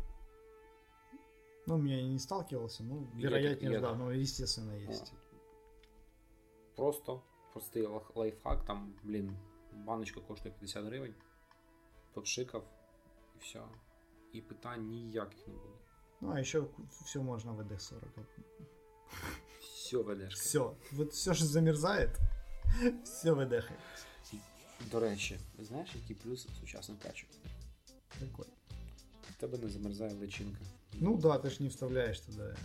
Ну, меня не сталкивался, ну, Я вероятнее, да, но естественно есть. Просто простий лах- лайфхак, там, блін, баночка коштує 50 гривень. Попшикав і все. І питань ніяких не буде. Ну, а еще все можно в ED40. Все ведеш. Все. Вот все, что замерзает, все выдыхает. До речі, знаєш, який плюс сучасних качок? Такой. В тебе не замерзає личинка. Ну да, ты ж не вставляешь туда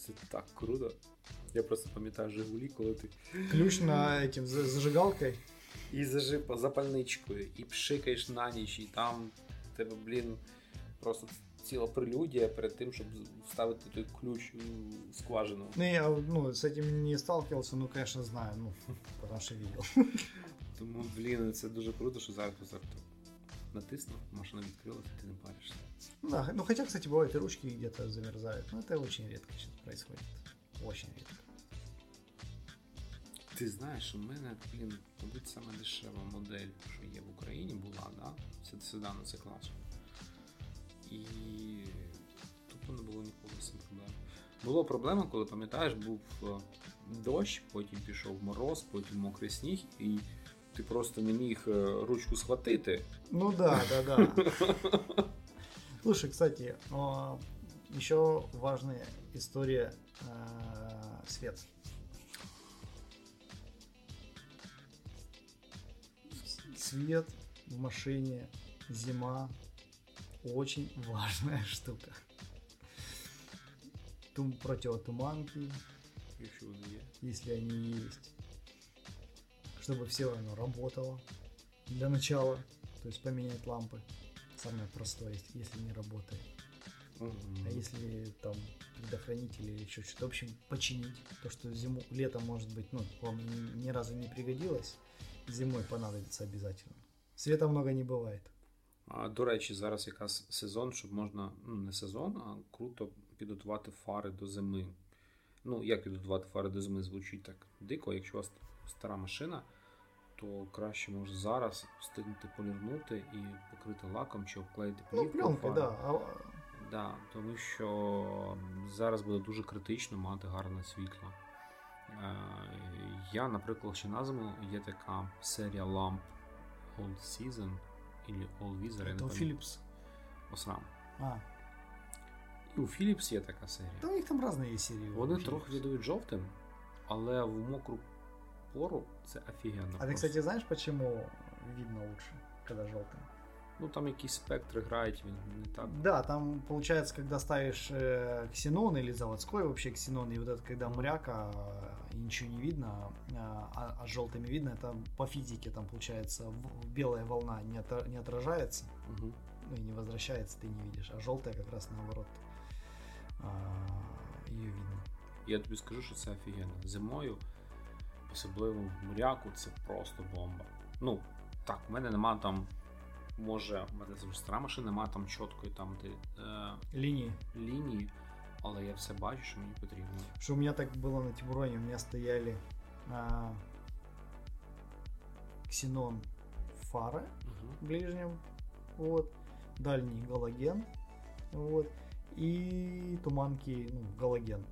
Це так круто. Я просто пам'ятаю Жигулі, коли ти ключ на этим за- зажигалкой. і зажив запальничкою, і пшикаєш на ніч, і там в тебе, блін, просто ціла прелюдія перед тим, щоб з- вставити той ключ у скважину. Ну, я ну, с этим не сталкивался, ну, конечно, знаю, ну, потому что видел. Тому, блін, це дуже круто, що зараз просто так натиснув, машина відкрилася, ти не паришся. Да, ну, хотя, кстати, бывает и ручки где-то замерзают, но это очень редко сейчас происходит. Очень редко. Ти знаєш, у мене, блін, мабуть, саме дешева модель, що є в Україні, була, да? Це седан це класу. І тупо не було ніколи з цим проблем. Була проблема, коли пам'ятаєш, був дощ, потім пішов мороз, потім мокрий сніг, і ти просто не міг е, ручку схватити. Ну да, да, да. Слушай, кстати, а, еще важная история а, свет. Свет в машине, зима, очень важная штука. Тум противотуманки, є. если они есть. Чтобы все оно работало для начала. То есть поменять лампы Самое простое, если- если не работает. А если там предохранитель или еще что-то, в общем, починить. То, что зиму, летом, может быть, ну, вам ни, ни разу не пригодилось, зимой понадобится обязательно. Света много не бывает. А, до речі, зараз якраз сезон, щоб можна, ну не сезон, а круто підготувати фари до зими. Ну, як підготувати фари до зими звучить так дико. Якщо у вас стара машина, то краще може зараз встигнути полірнути і покрити лаком чи обклеїти Ну, плівкою пленкой, фари. да. А, Да, тому що зараз буде дуже критично мати гарне світло. Е, Я, наприклад, ще на зиму є така серія ламп Old Season All Weather, я не это у. Philips. Осрам. А, І у Philips є така серія. да у них там разные есть серии. у Вони трохи віддають жовтим, але в мокру пору це офігенно. А ты, просто. кстати, знаешь, почему видно лучше, когда желтым? Ну там якісь спектри грають, він не так. Да, там получается, когда ставишь э, ксенон или заводской вообще ксенон, и вот это когда мряка, э, и ничего не видно, э, а, а желтыми видно, это по физике там получается в- белая волна не, отра- не отражается, Угу. ну и не возвращается, ты не видишь, а желтая как раз наоборот ее видно. Я тобі скажу, що це офігенно. Зимою, особливо в моряку, це просто бомба. Ну, так, в мене нема там. Може, в мене це вже стара машина, нема там чіткої там де, е, Линии. лінії, але я все бачу, що мені потрібно. Что у меня так было на Тибуроне, у меня стояли а, ксенон фары, Угу. ближнем, вот, дальний галоген, вот, и туманки, ну, галоген.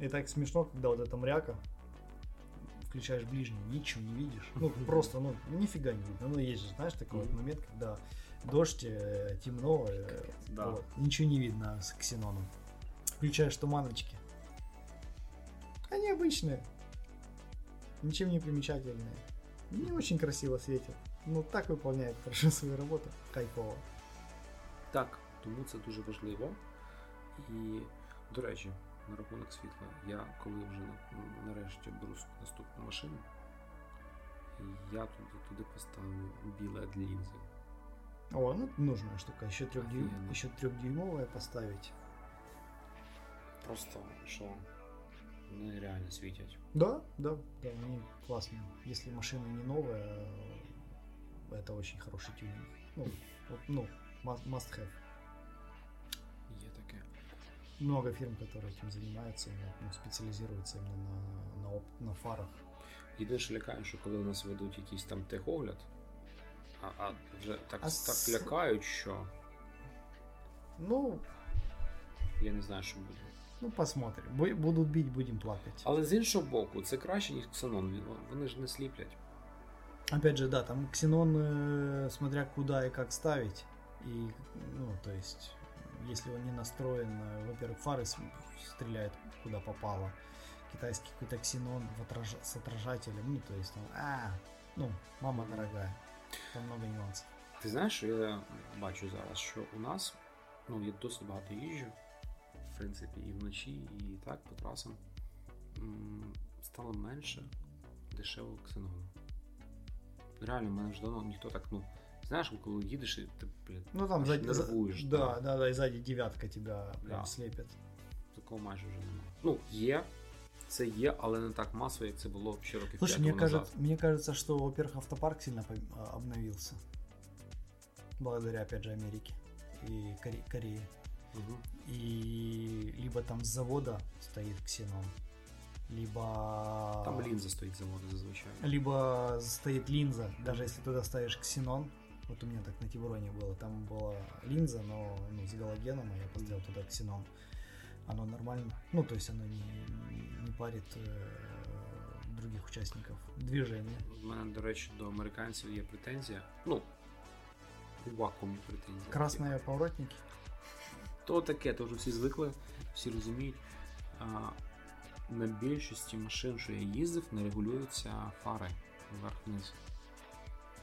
И так смешно, когда вот эта мряка, включаешь ближний, ничего не видишь, ну, просто, ну, нифига не видно, ну, есть же, знаешь, такой вот момент, когда дождь, э, темно, э, да. вот, ничего не видно с ксеноном. Включаешь туманочки, они обычные, ничем не примечательные, не очень красиво светят, но так выполняют хорошо свою работу, кайфово. Так, тому це дуже важливо. І, до речі, на рахунок світла, я коли вже на- нарешті беру свою наступну машину, я туди, туди поставлю біле лінзи. О, ну нужная штука. Еще трехдюйм, Офигенно. еще трехдюймовая поставить. Просто що вони реально світять. Да, да, да, они классные. Если машина не новая, э, это очень хороший тюнинг. Ну, вот, ну, must, must have. Є таке. много фирм, которые этим занимаются, именно, ну, специализируются именно на, на, оп- на фарах. Єдине, що лякає, що коли нас ведуть якийсь там техогляд, а, а вже так, А так с- лякають, що Ну, я не знаю, що буде. ну посмотрим. Бу- Будут бить, будем плакать. Але з іншого боку, це краще, ніж ксенон. Він- Вони ж не сліплять. Опять же, да, там ксенон, э, смотря куда и как ставить. И, ну, то есть, если он не настроен, э, во-первых, фары с- стреляют куда попало. Китайский какой-то ксенон в отраж- с отражателем, ну, то есть, он, а, ну, мама дорогая. Там много нюансов. Ти знаєш, що я бачу зараз, що у нас ну, є досить багато їжджу, в принципі, і вночі, і так, по трасам. М, Стало менше дешевого ксенону. Реально, в мене вже давно ніхто так, ну, знаєш, коли їдеш, і ти, блін, Ну, там аж сзади, за- нервуєш. да, так. да, да, и сзади девятка тебя прям Да. слепит. Такого майже вже немає. Ну, є, це є, але не так масово, як це було ще років Слушай, 5 мне тому кажется, назад. мне кажется, что, во-первых, автопарк сильно пом- а, обновился. Благодаря, опять же, Америке и Коре- Корее. Мгм. И либо там с завода стоит ксенон, либо... Там лінза стоїть заводу зазвичай. Либо стоит линза, даже если туда ставишь ксенон. Вот у меня так на Тивуроне было. Там была линза, но ну, с галогеном, а я поставил туда ксенон. Оно нормально. Ну, то есть оно не, не парит э, других участников движения. У мене, до речі, до американців є претензія. Ну, у вакуумі претензія. Красные поворотники. То таке, то вже всі звикли, всі розуміють. А, на більшості машин, що я їздив, не регулюються фари вверх-вниз.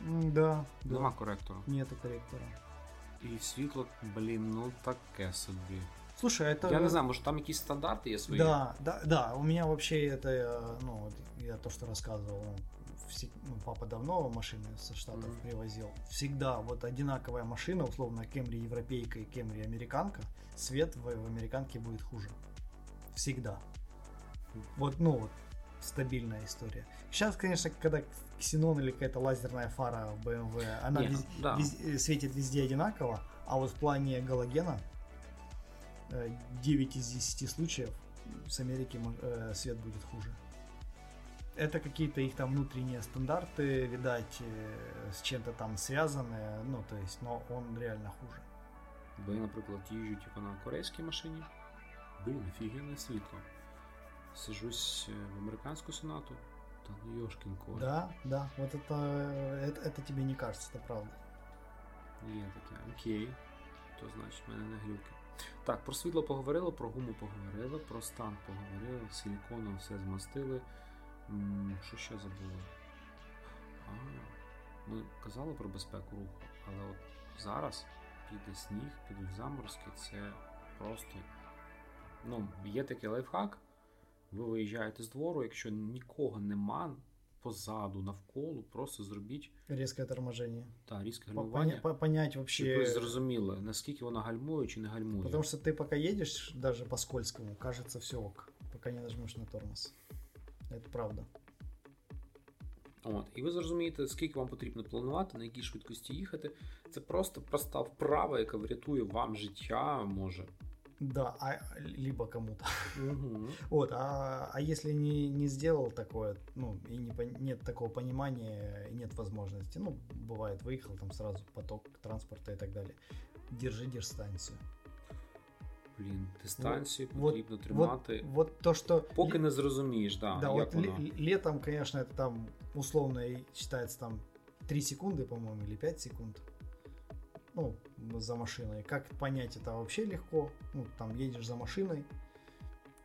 М, Да, да. Нема коректора. Нету корректора. І світло, блін, ну таке собі. Слушай, это... Я не знаю, може там якісь стандарти є свої. Да, да, да. У меня вообще это, э, ну, вот я то, что рассказывал, ну, все- ну, папа давно машины со штатов Мгм. привозил. Всегда вот одинаковая машина, условно, Кемри европейка и Кемри американка, свет в, в американке будет хуже. Всегда. Вот, ну, вот, стабильная история. Сейчас, конечно, когда ксенон или какая-то лазерная фара в BMW, она Не, вез- да. вез- э, светит везде одинаково, а вот в плане галогена э, 9 из 10 случаев с Америки мо- э, свет будет хуже. Это какие-то их там внутренние стандарты, видать, э, с чем-то там связанные, ну, то есть, но он реально хуже. Бо я, наприклад, їжджу типу, на корейській машині. Блін, офігенне світло. Сажусь е, в американську сонату, та ну йошкін кот. Да, да, вот это, это, это тебе не кажется, это правда. Є таке, окей. То значить в мене не глюки. Так, про світло поговорили, про гуму поговорили, про стан поговорили, силіконом все змастили. М, Що ще забули? А, ми казали про безпеку руху, але от зараз піде сніг, підуть заморозки, це просто. Ну, є такий лайфхак. Ви виїжджаєте з двору, якщо нікого нема позаду, навколо, просто зробіть Резкое торможение. та, різке гальмування. по- понять Щоб ви зрозуміли, наскільки вона гальмує чи не гальмує. Потому что ты пока едешь, даже по скользкому, кажется все ок, пока не нажмешь на тормоз. Это правда. От, і ви зрозумієте, скільки вам потрібно планувати, на якій швидкості їхати. Це просто проста вправа, яка врятує вам життя, може. Да, а, либо кому-то. Угу. Вот, а, а если не, не сделал такое, ну, и не, пон- нет такого понимания, и нет возможности, ну, бывает, выехал там сразу поток транспорта и так далее, держи дистанцию. Блін, дистанцію Вот- потрібно Вот, тримати. вот то, что... Поки не зрозумієш, да, Да, як вот воно. ле- летом, конечно, это там условно и считается там 3 секунды, по-моему, или 5 секунд. Ну, за машиной. Как понять это вообще легко. Ну, там едешь за машиной,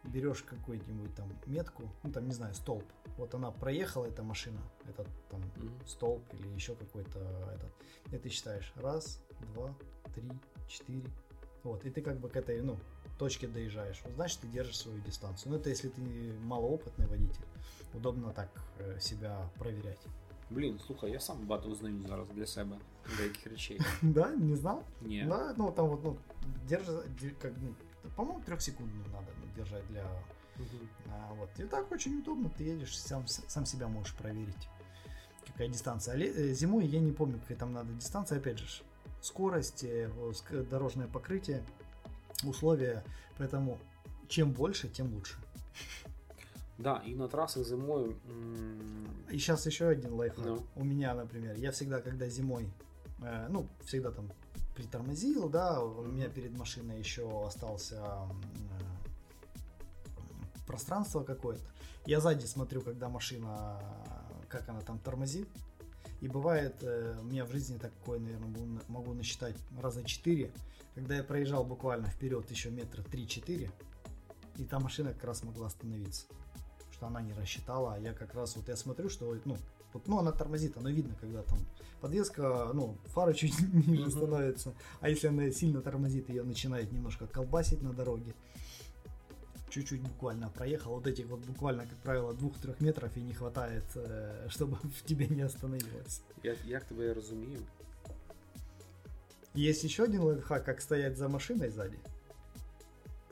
берешь какую-нибудь там метку, ну там, не знаю, столб. Вот она проехала, эта машина, этот там Мгм. столб или еще какой-то этот. И ты считаешь раз, два, три, четыре. Вот, и ты как бы к этой, ну, точке доезжаешь. Вот, значит, ты держишь свою дистанцию. Ну, это если ты малоопытный водитель. Удобно так э, себя проверять. Блін, слухай, я сам багато узнаю зараз для себе деяких речей. Да, не знал? Ні. Да, ну, там вот, ну, держи, де- как, ну, по-моему, трехсекундную надо держать для... А, вот. И так очень удобно, ты едешь, сам, сам себя можешь проверить. Какая дистанция. А э, зимой я не помню, какая там надо дистанция, опять же. Скорость, э, дорожное покрытие. условия, поэтому чем больше, тем лучше. Да, и на трассах зимой... И сейчас еще один лайфхак. No. У меня, например, я всегда, когда зимой, э, ну, всегда там притормозил, да, у меня перед машиной еще остался э, пространство какое-то. Я сзади смотрю, когда машина, как она там тормозит. И бывает, э, у меня в жизни такое, наверное, могу, могу насчитать раза 4, когда я проезжал буквально вперед еще метра 3-4, и та машина как раз могла остановиться что она не рассчитала, а я как раз вот я смотрю, что ну, вот, ну она тормозит, оно видно, когда там подвеска, ну, фара чуть ниже становится, а если она сильно тормозит, ее начинает немножко колбасить на дороге. Чуть-чуть буквально проехал, вот этих вот буквально, как правило, двух-трех метров и не хватает, э, чтобы в тебе не остановилось. Я, як тебе розумію. Есть еще один лайфхак, как стоять за машиной сзади.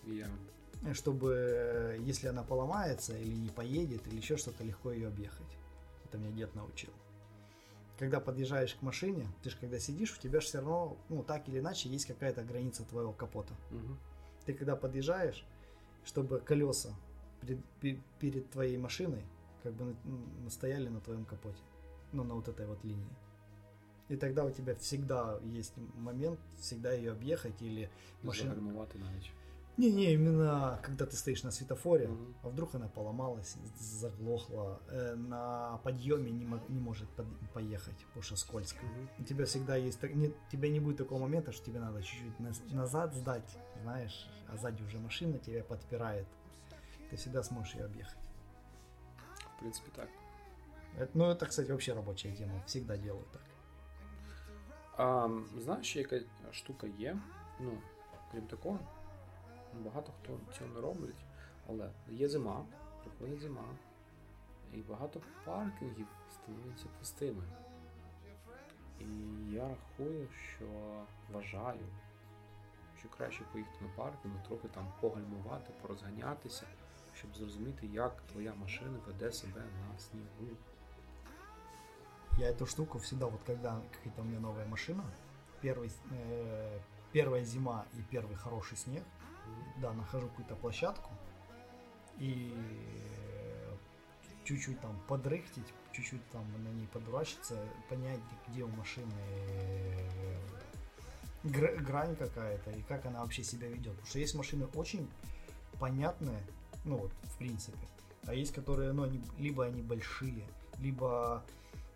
Я чтобы, если она поломается или не поедет, или еще что-то, легко ее объехать. Это меня дед научил. Когда подъезжаешь к машине, ты же когда сидишь, у тебя же все равно, ну, так или иначе, есть какая-то граница твоего капота. Угу. Ты когда подъезжаешь, чтобы колеса перед, перед твоей машиной как бы стояли на твоем капоте. Ну, на вот этой вот линии. И тогда у тебя всегда есть момент, всегда ее объехать или машина... Загнуваты навіть. Не-не, именно когда ты стоишь на светофоре, угу. а вдруг она поломалась, заглохла, э, на подъеме не, не может под, поехать, потому что скользко. Угу. У тебя всегда есть, не, у тебя не будет такого момента, что тебе надо чуть-чуть на, назад сдать, знаешь, а сзади уже машина тебя подпирает. Ты всегда сможешь ее объехать. В принципе, так. Это, ну, это, кстати, вообще рабочая тема. Всегда делаю так. А, знаєш, яка штука є? Ну, крім такого, Багато хто цього не робить, але є зима, приходить зима, і багато паркінгів становляться пустими. І я рахую, що вважаю, що краще поїхати на паркінг, трохи там погальмувати, порозганятися, щоб зрозуміти, як твоя машина веде себе на снігу. Я эту штуку всегда, вот когда какая-то у меня новая машина, первый, э, первая зима и первый хороший снег, да, нахожу какую-то площадку и чуть-чуть там подрыхтить, чуть-чуть там на ней подурачиться, понять, где у машины грань какая-то и как она вообще себя ведет. Потому что есть машины очень понятные, ну вот, в принципе, а есть которые, ну, они, либо они большие, либо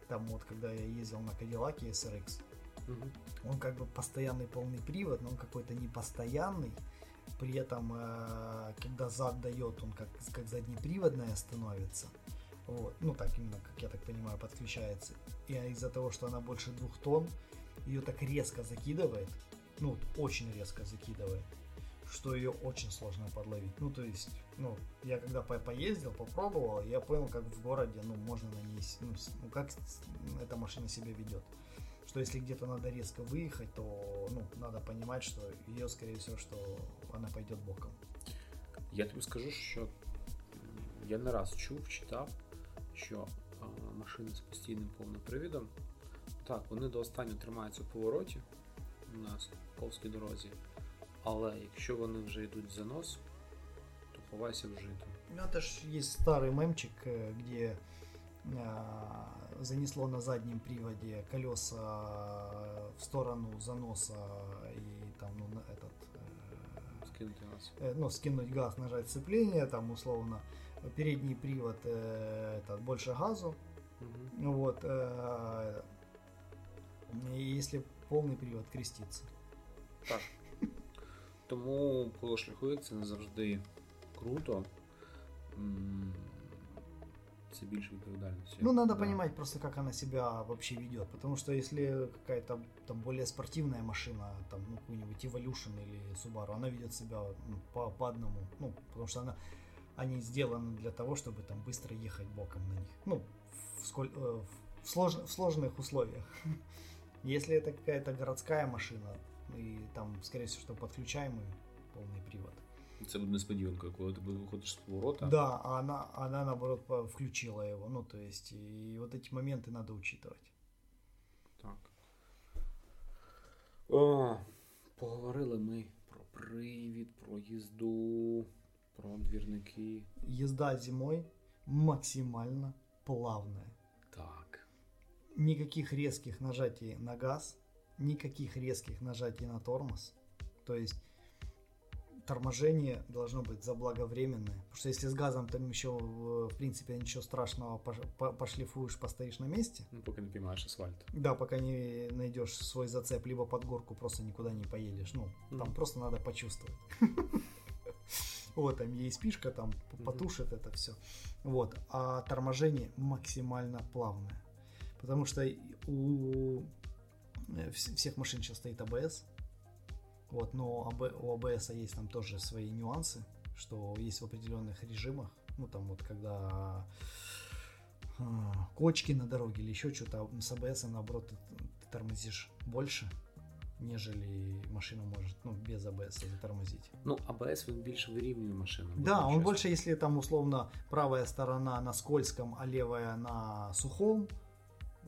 там вот, когда я ездил на Кадиллаке SRX, угу. он как бы постоянный полный привод, но он какой-то непостоянный, при этом, э, когда зад дает, он как, как заднеприводная становится. Вот. Ну так именно, как я так понимаю, подключается. И из-за того, что она больше двух тонн, ее так резко закидывает, ну, очень резко закидывает, что ее очень сложно подловить. Ну, то есть, ну, я когда по поездил, попробовал, я понял, как в городе, ну, можно на ней, ну, ну как эта машина себя ведет что если где-то надо резко выехать, то ну, надо понимать, что ее, скорее всего, что она пойдет боком. Я тобі скажу, що я не раз чув, читав, що а, машини з постійним повнопривідом, так, вони до останнього тримаються в повороті на Сковській дорозі, але якщо вони вже йдуть в занос, то ховайся в жито. Ну, это ж есть старый мемчик, э, где занесло на заднем приводе колеса в сторону заноса и там, ну, этот... Э, скинуть газ. Э, ну, скинуть газ, нажать сцепление, там, условно, передний привод э, это больше газу. Угу. Вот. И если повний привод креститься. Так. Тому, коли шліхується, не завжди круто все больше відповідальності. Ну, надо да. понимать просто, как она себя вообще ведет. Потому что если какая-то там более спортивная машина, там, ну, какой-нибудь Evolution или Subaru, она ведет себя ну, по, по одному. Ну, потому что она, они сделаны для того, чтобы там быстро ехать боком на них. Ну, в, сколь, э, в, слож, в сложных условиях. Если это какая-то городская машина, и там, скорее всего, что подключаемый полный привод, Це буде несподіванка, коли ти выходишь с поворота. Да, а она, она наоборот включила его. Ну, то есть, и вот эти моменты надо учитывать. Так. О, поговорили ми про привід, про їзду, про двірники. Езда зимой максимально плавная. Так. Никаких резких нажатий на газ, никаких резких нажатий на тормоз. То есть торможение должно быть заблаговременное. Потому что если с газом там еще, в принципе, ничего страшного, пош- по- пошлифуешь, постоишь на месте, Ну, поки не піймаєш асфальт. да, пока не найдешь свой зацеп, либо под горку просто никуда не поедешь. Ну, там Мгм. просто надо почувствовать. Вот, там ESP-шка там п- Мгм. потушит это все. Вот, а торможение максимально плавное. Потому что у э, вс- всех машин сейчас стоит ABS. Вот, но АБ у ABS есть там тоже свои нюансы, что есть в определенных режимах. Ну, там вот когда а, кочки на дороге или еще что-то, с АБС наоборот ты, ты тормозишь больше, нежели машина может ну, без АБС затормозить. Ну, АБС він більше вирівнює машину. Да, будемо он чесно. больше, если там условно правая сторона на скользком, а левая на сухом,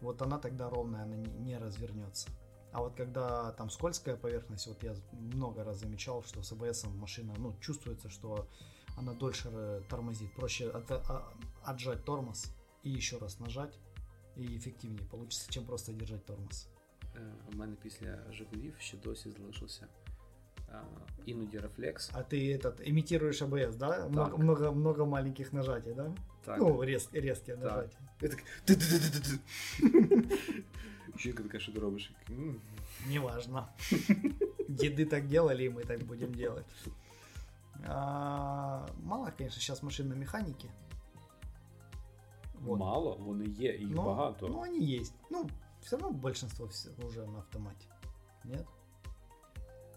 вот она тогда ровная, она не, не развернется. А вот когда там скользкая поверхность, вот я много раз замечал, что с АБС машина, ну, чувствуется, что она дольше э, тормозит. Проще от- а- отжать тормоз и еще раз нажать, и эффективнее получится, чем просто держать тормоз. Е, У мене після Жигулів ще досі залишився е, іноді рефлекс. А ты этот имитируешь АБС, да? Много, Так. много, много маленьких нажатий, да? Так. Ну, рез, резкие Так. нажатия. Я так. «Ти-ти-ти-ти-ти». Жінка така, що ти робиш? «М». Неважно. Деды так делали, и мы так будем делать. А, мало, конечно, сейчас машин на механике. Вот. Мало, вони є, їх Но- багато. Ну, они есть. Ну, все равно большинство все уже на автомате. Нет?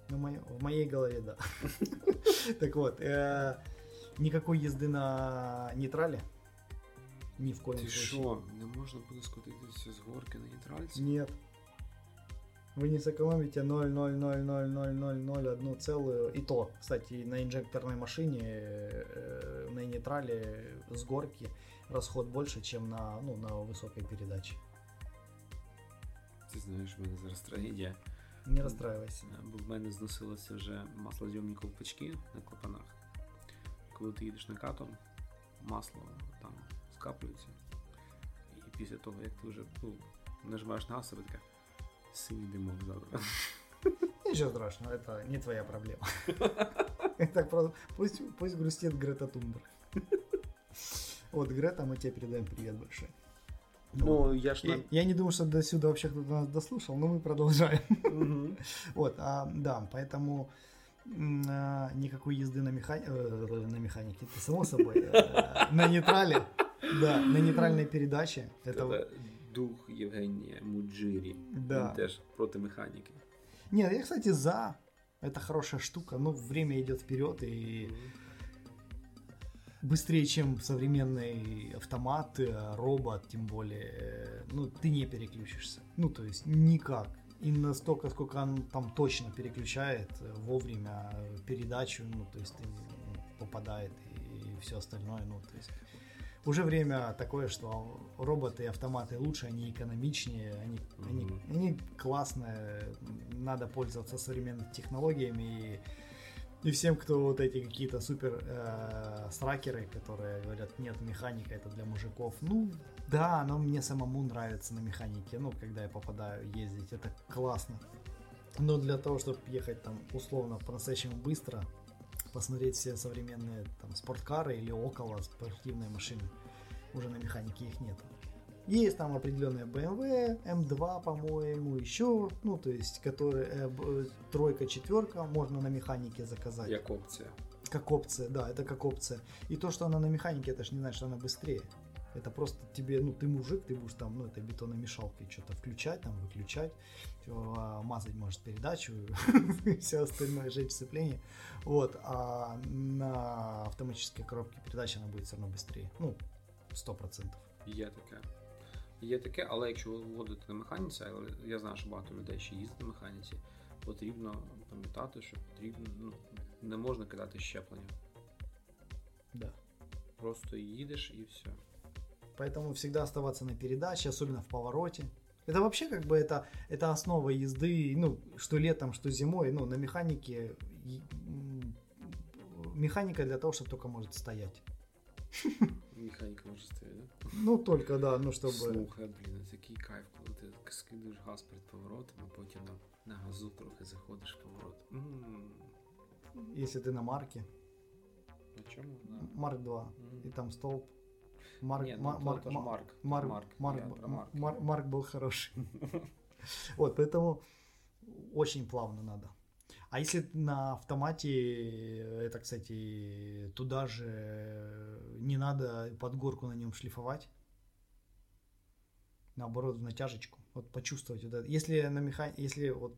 Ну, моё- в моей голове, да. Так вот, э, никакой езды на нейтрале. Ни в коем Ти случае. що, не можна буде скотитися з горки на нейтральці? Нет. Вы не сэкономите 0,0000001 целую. И то, кстати, на инжекторной машине э, на нейтрале с горки расход больше, чем на, ну, на высокой передаче. Ти знаєш, в мене зараз трагедія. Не расстраивайся. Е, Бо в мене зносилися вже маслозйомні ковпачки на клапанах. Коли ти їдеш накатом, масло там скаплюється. І після того, як ти вже ну, нажимаєш на газ, тебе така синій димок завтра. Ничего страшного, это не твоя проблема. Так просто пусть, пусть грустит Грета Тумбер. Вот, Грета, мы тебе передаем привет большой. Ну, я ж Я, я не думаю, что до сюда вообще кто-то нас дослушал, но мы продолжаем. Мгм. Вот, а, да, поэтому м, а, никакой езды на, механи... э, на механике, это само собой, э, на нейтрале, да, на нейтральной передаче. Это... Це дух Євгенія Муджирі. Да. Він теж проти механіки. Нет, я, кстати, за. Это хорошая штука, но время идет вперед и быстрее, чем современный автомат, э, робот, тем более, э, ну, ты не переключишься. Ну, то есть никак. И настолько, сколько он там точно переключает э, вовремя э, передачу, ну, то есть ты, ну, попадает и, все остальное, ну, то есть уже время такое, что роботы и автоматы лучше, они экономичнее, они, они, Мгм. они классные, надо пользоваться современными технологиями и и всем, кто вот эти какие-то супер э, сракеры, которые говорят, нет, механика это для мужиков. Ну, да, но мне самому нравится на механике, ну, когда я попадаю ездить, это классно. Но для того, чтобы ехать там условно по-настоящему быстро, посмотреть все современные там спорткары или около спортивной машины, уже на механике их нет. Есть там определенные BMW, M2, по-моему, еще, ну, то есть, которые э, б- тройка, четверка, можно на механике заказать. Як опція. Как опция, да, это как опция. И то, что она на механике, это ж не значит, что она быстрее. Это просто тебе, ну, ты мужик, ты будешь там, ну, этой бетономешалкой что-то включать, там, выключать, всё, а, мазать, может, передачу, и все остальное, жечь сцепление. Вот, а на автоматической коробке передач она будет все равно быстрее. Ну, сто процентов. Є таке. Є таке, але якщо ви вводите на механіці, але я знаю, що багато людей ще їздять на механіці, потрібно пам'ятати, що потрібно, ну, не можна кидати щеплення. Да. Просто їдеш і все. Поэтому всегда оставаться на передаче, особенно в повороте. Это вообще как бы это, это основа езды, ну, что летом, что зимой, ну, на механике, механика для того, чтобы только может стоять. Механіка може стояти, да? Ну, только, да, ну, чтобы... Слухай, блін, такий кайф, коли ти скидуєш газ перед поворотом, а потім на, на газу трохи заходиш в поворот. М-м-м. Если ты на марке. На чому? На... Марк 2. Мгм. И там столб. Марк, Ні, ну, Марк, Марк. Марк, Марк. Марк, про Марк. Мар- Марк был хороший. Вот, поэтому очень плавно надо. А если на автомате, это, кстати, туда же не надо под горку на нем шлифовать. Наоборот, в натяжечку. Вот почувствовать вот это. Если на механи... Если вот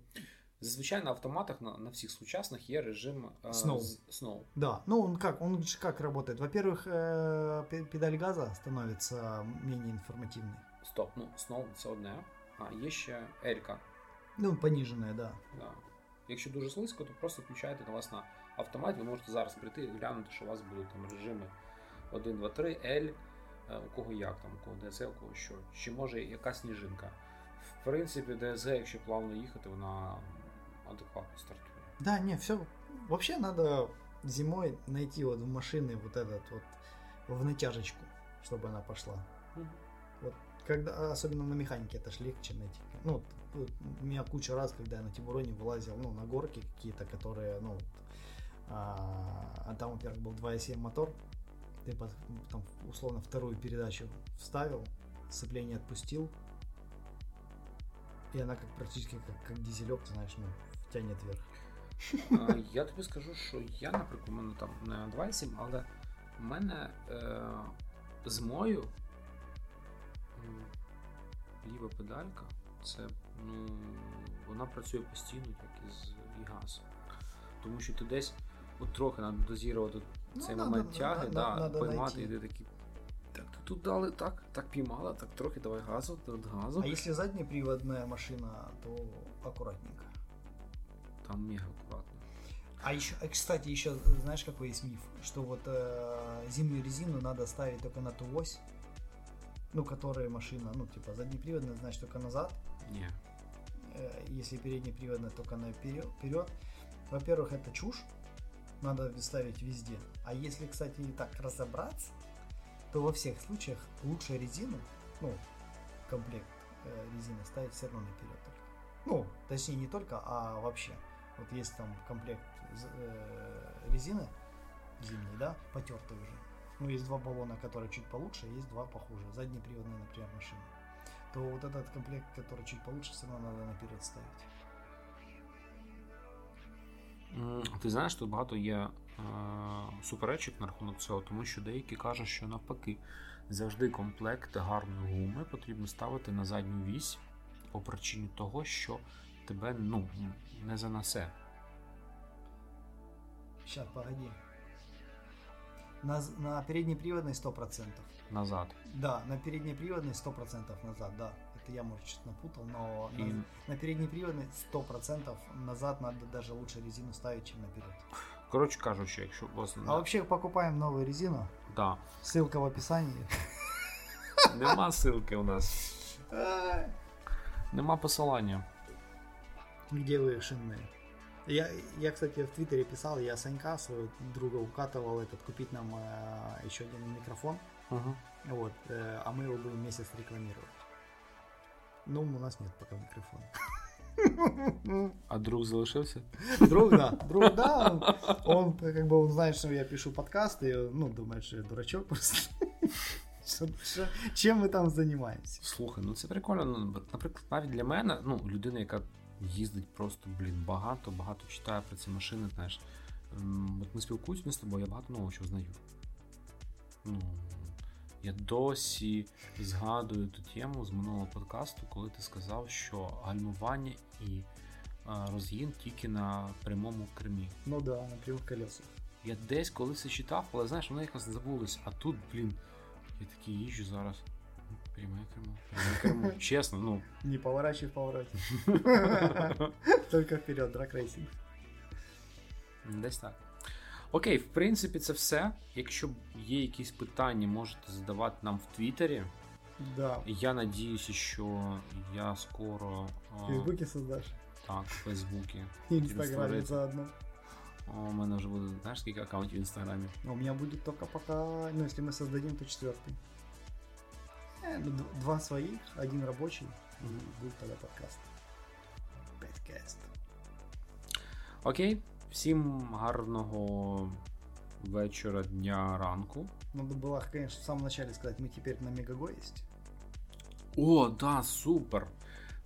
Зазвичай на автоматах на, на всіх сучасних є режим е, Snow. з- Snow. Да, ну он как, он же как работает? Во-первых, э, пе- педаль газа становится менее информативной. Стоп, ну Snow це одне. А є ще Елька. Ну, пониженная, да. Да. Якщо дуже слизько, то просто включаєте на вас на автоматі, ви можете зараз прийти і глянути, що у вас будуть там режими 1, 2, 3, L, е, у кого як там, у кого DSL, у кого що. Чи може яка сніжинка. В принципі, DSG, якщо плавно їхати, вона адекватно стартує. Да, не, все. Вообще надо зимой найти вот в машины вот этот вот в натяжечку, чтобы она пошла. Вот когда, особенно на механике, это ж легче найти. Ну, у меня куча раз, когда я на Тибуроне вылазил, ну, на горки какие-то, которые, ну, а, а там, во-первых, был 2.7 мотор, ты там, условно, вторую передачу вставил, сцепление отпустил, и она как практически как, как дизелек, ты знаешь, ну, тянет вверх. Я тобі скажу, що я, наприклад, у мене там не 2.7, але в мене е, зимою м, ліва педалька, це ну, вона працює постійно, як із і газ. Тому що ти десь от трохи треба дозірувати Ну, цей надо- момент тяги, надо- да, надо поймати, і ти такий. Так, ти тут дали, так, так піймала, так трохи давай газу, тут газу. А если заднеприводная машина, то аккуратненько. Там мега акуратно. А еще, а, кстати, еще знаешь, какой есть миф? Что вот э, зимнюю резину надо ставить только на ту ось, ну, которая машина, ну, типа, заднеприводная, значит, только назад, Ні. э, если переднеприводная, только наперед. вперед. Во-первых, это чушь, надо ставить везде. А если, кстати, так разобраться, то во всех случаях лучше резину, ну, комплект э, резины ставить все равно наперед только. Ну, точнее, не только, а вообще. Вот есть там комплект з- э, резины зимней, да, потертый уже. Ну, есть два баллона, которые чуть получше, есть два похуже. Заднеприводные, например, машины. То вот этот комплект, который чуть получше, все равно надо наперед ставить. М, Ти знаєш, тут багато є е, суперечок на рахунок цього, тому що деякі кажуть, що навпаки, завжди комплект гарної гуми потрібно ставити на задню вісь по причині того, що тебе ну, не занесе. Сейчас, погоди. На, на переднеприводной 100%. назад. Да, на переднеприводной 100% назад, да. Это я, может, что-то напутал, но И- на, на переднеприводной 100% назад надо даже лучше резину ставить, чем наперед. Коротше кажучи, якщо у вас А вообще покупаем новую резину. да, Ссылка в описании. нема ссылки у нас, нема посилання. Где вы шинные? Я, я, кстати, в Твиттере писал, я Санька, своего друга, укатывал этот, купить нам э, еще один микрофон. Угу. Вот, э, а мы его будем месяц рекламировать. Ну, у нас нет пока микрофона. А друг залишився? Друг, да. Друг, да. Он, он, как бы, он знает, что я пишу подкасты, ну, думает, что я дурачок просто. Что- что- Чем мы там занимаемся? Слухай, ну це прикольно. Ну, наприклад, навіть для мене, ну, людина, яка їздить просто, блін, багато, багато читає про ці машини, знаєш. От ми спілкуємося з тобою, я багато нового чого знаю. Ну, я досі згадую ту тему з минулого подкасту, коли ти сказав, що гальмування і розгін тільки на прямому кермі. Ну да, на прямых колесах. Я десь колись це читав, але знаєш, воно якось забулось. А тут, блін, я так і їжджу зараз. Ну, Пряме кермо, пряме кермо. Чесно, ну. Не поворачивай в повороте. Только вперед, дракрейсинг. Десь так. Окей, в принципі, це все. Якщо є якісь питання, можете задавати нам в Твіттері. Да. Я надеюсь еще, я скоро... В Фейсбуке создашь? Так, в Фейсбуке. И Инстаграме заодно. У мене вже буде, знаєш, скільки аккаунтів в Інстаграмі? У меня будет только пока, ну, если мы создадим, то четвертый. Два своих, один рабочий, и будет тогда подкаст. Подкаст. Окей. Всім гарного вечора, дня, ранку. Надо было, конечно, в самом начале сказать, мы теперь на Мегаго есть. О, да, супер.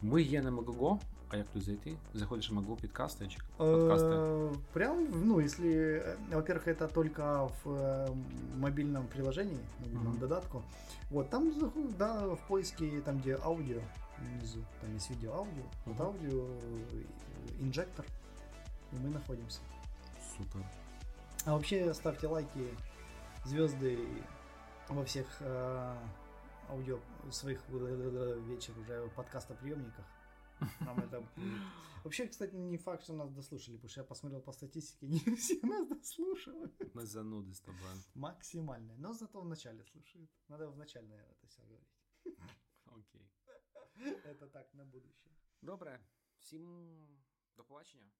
Ми є на Мегого. А як тут зайти? Заходиш на Мегого підкасти чи подкасти? Э, Прям, ну, если, э, во-первых, это только в э, мобильном приложении, мобильном додатку. Вот, там, да, в поиске, там, где аудио, внизу, там есть видео-аудио, вот Мгм. аудио, инжектор, и мы находимся. Супер. А вообще ставьте лайки, звезды во всех аудио своих вечер уже подкастоприемниках. Нам это будет. Вообще, кстати, не факт, что нас дослушали, потому что я посмотрел по статистике, не все нас дослушивают. Ми зануди з тобою. Максимальное. Но зато в начале слушают. Надо в начале, наверное, это все говорить. Окей. Это так на будущее. Добре. Всім до побачення.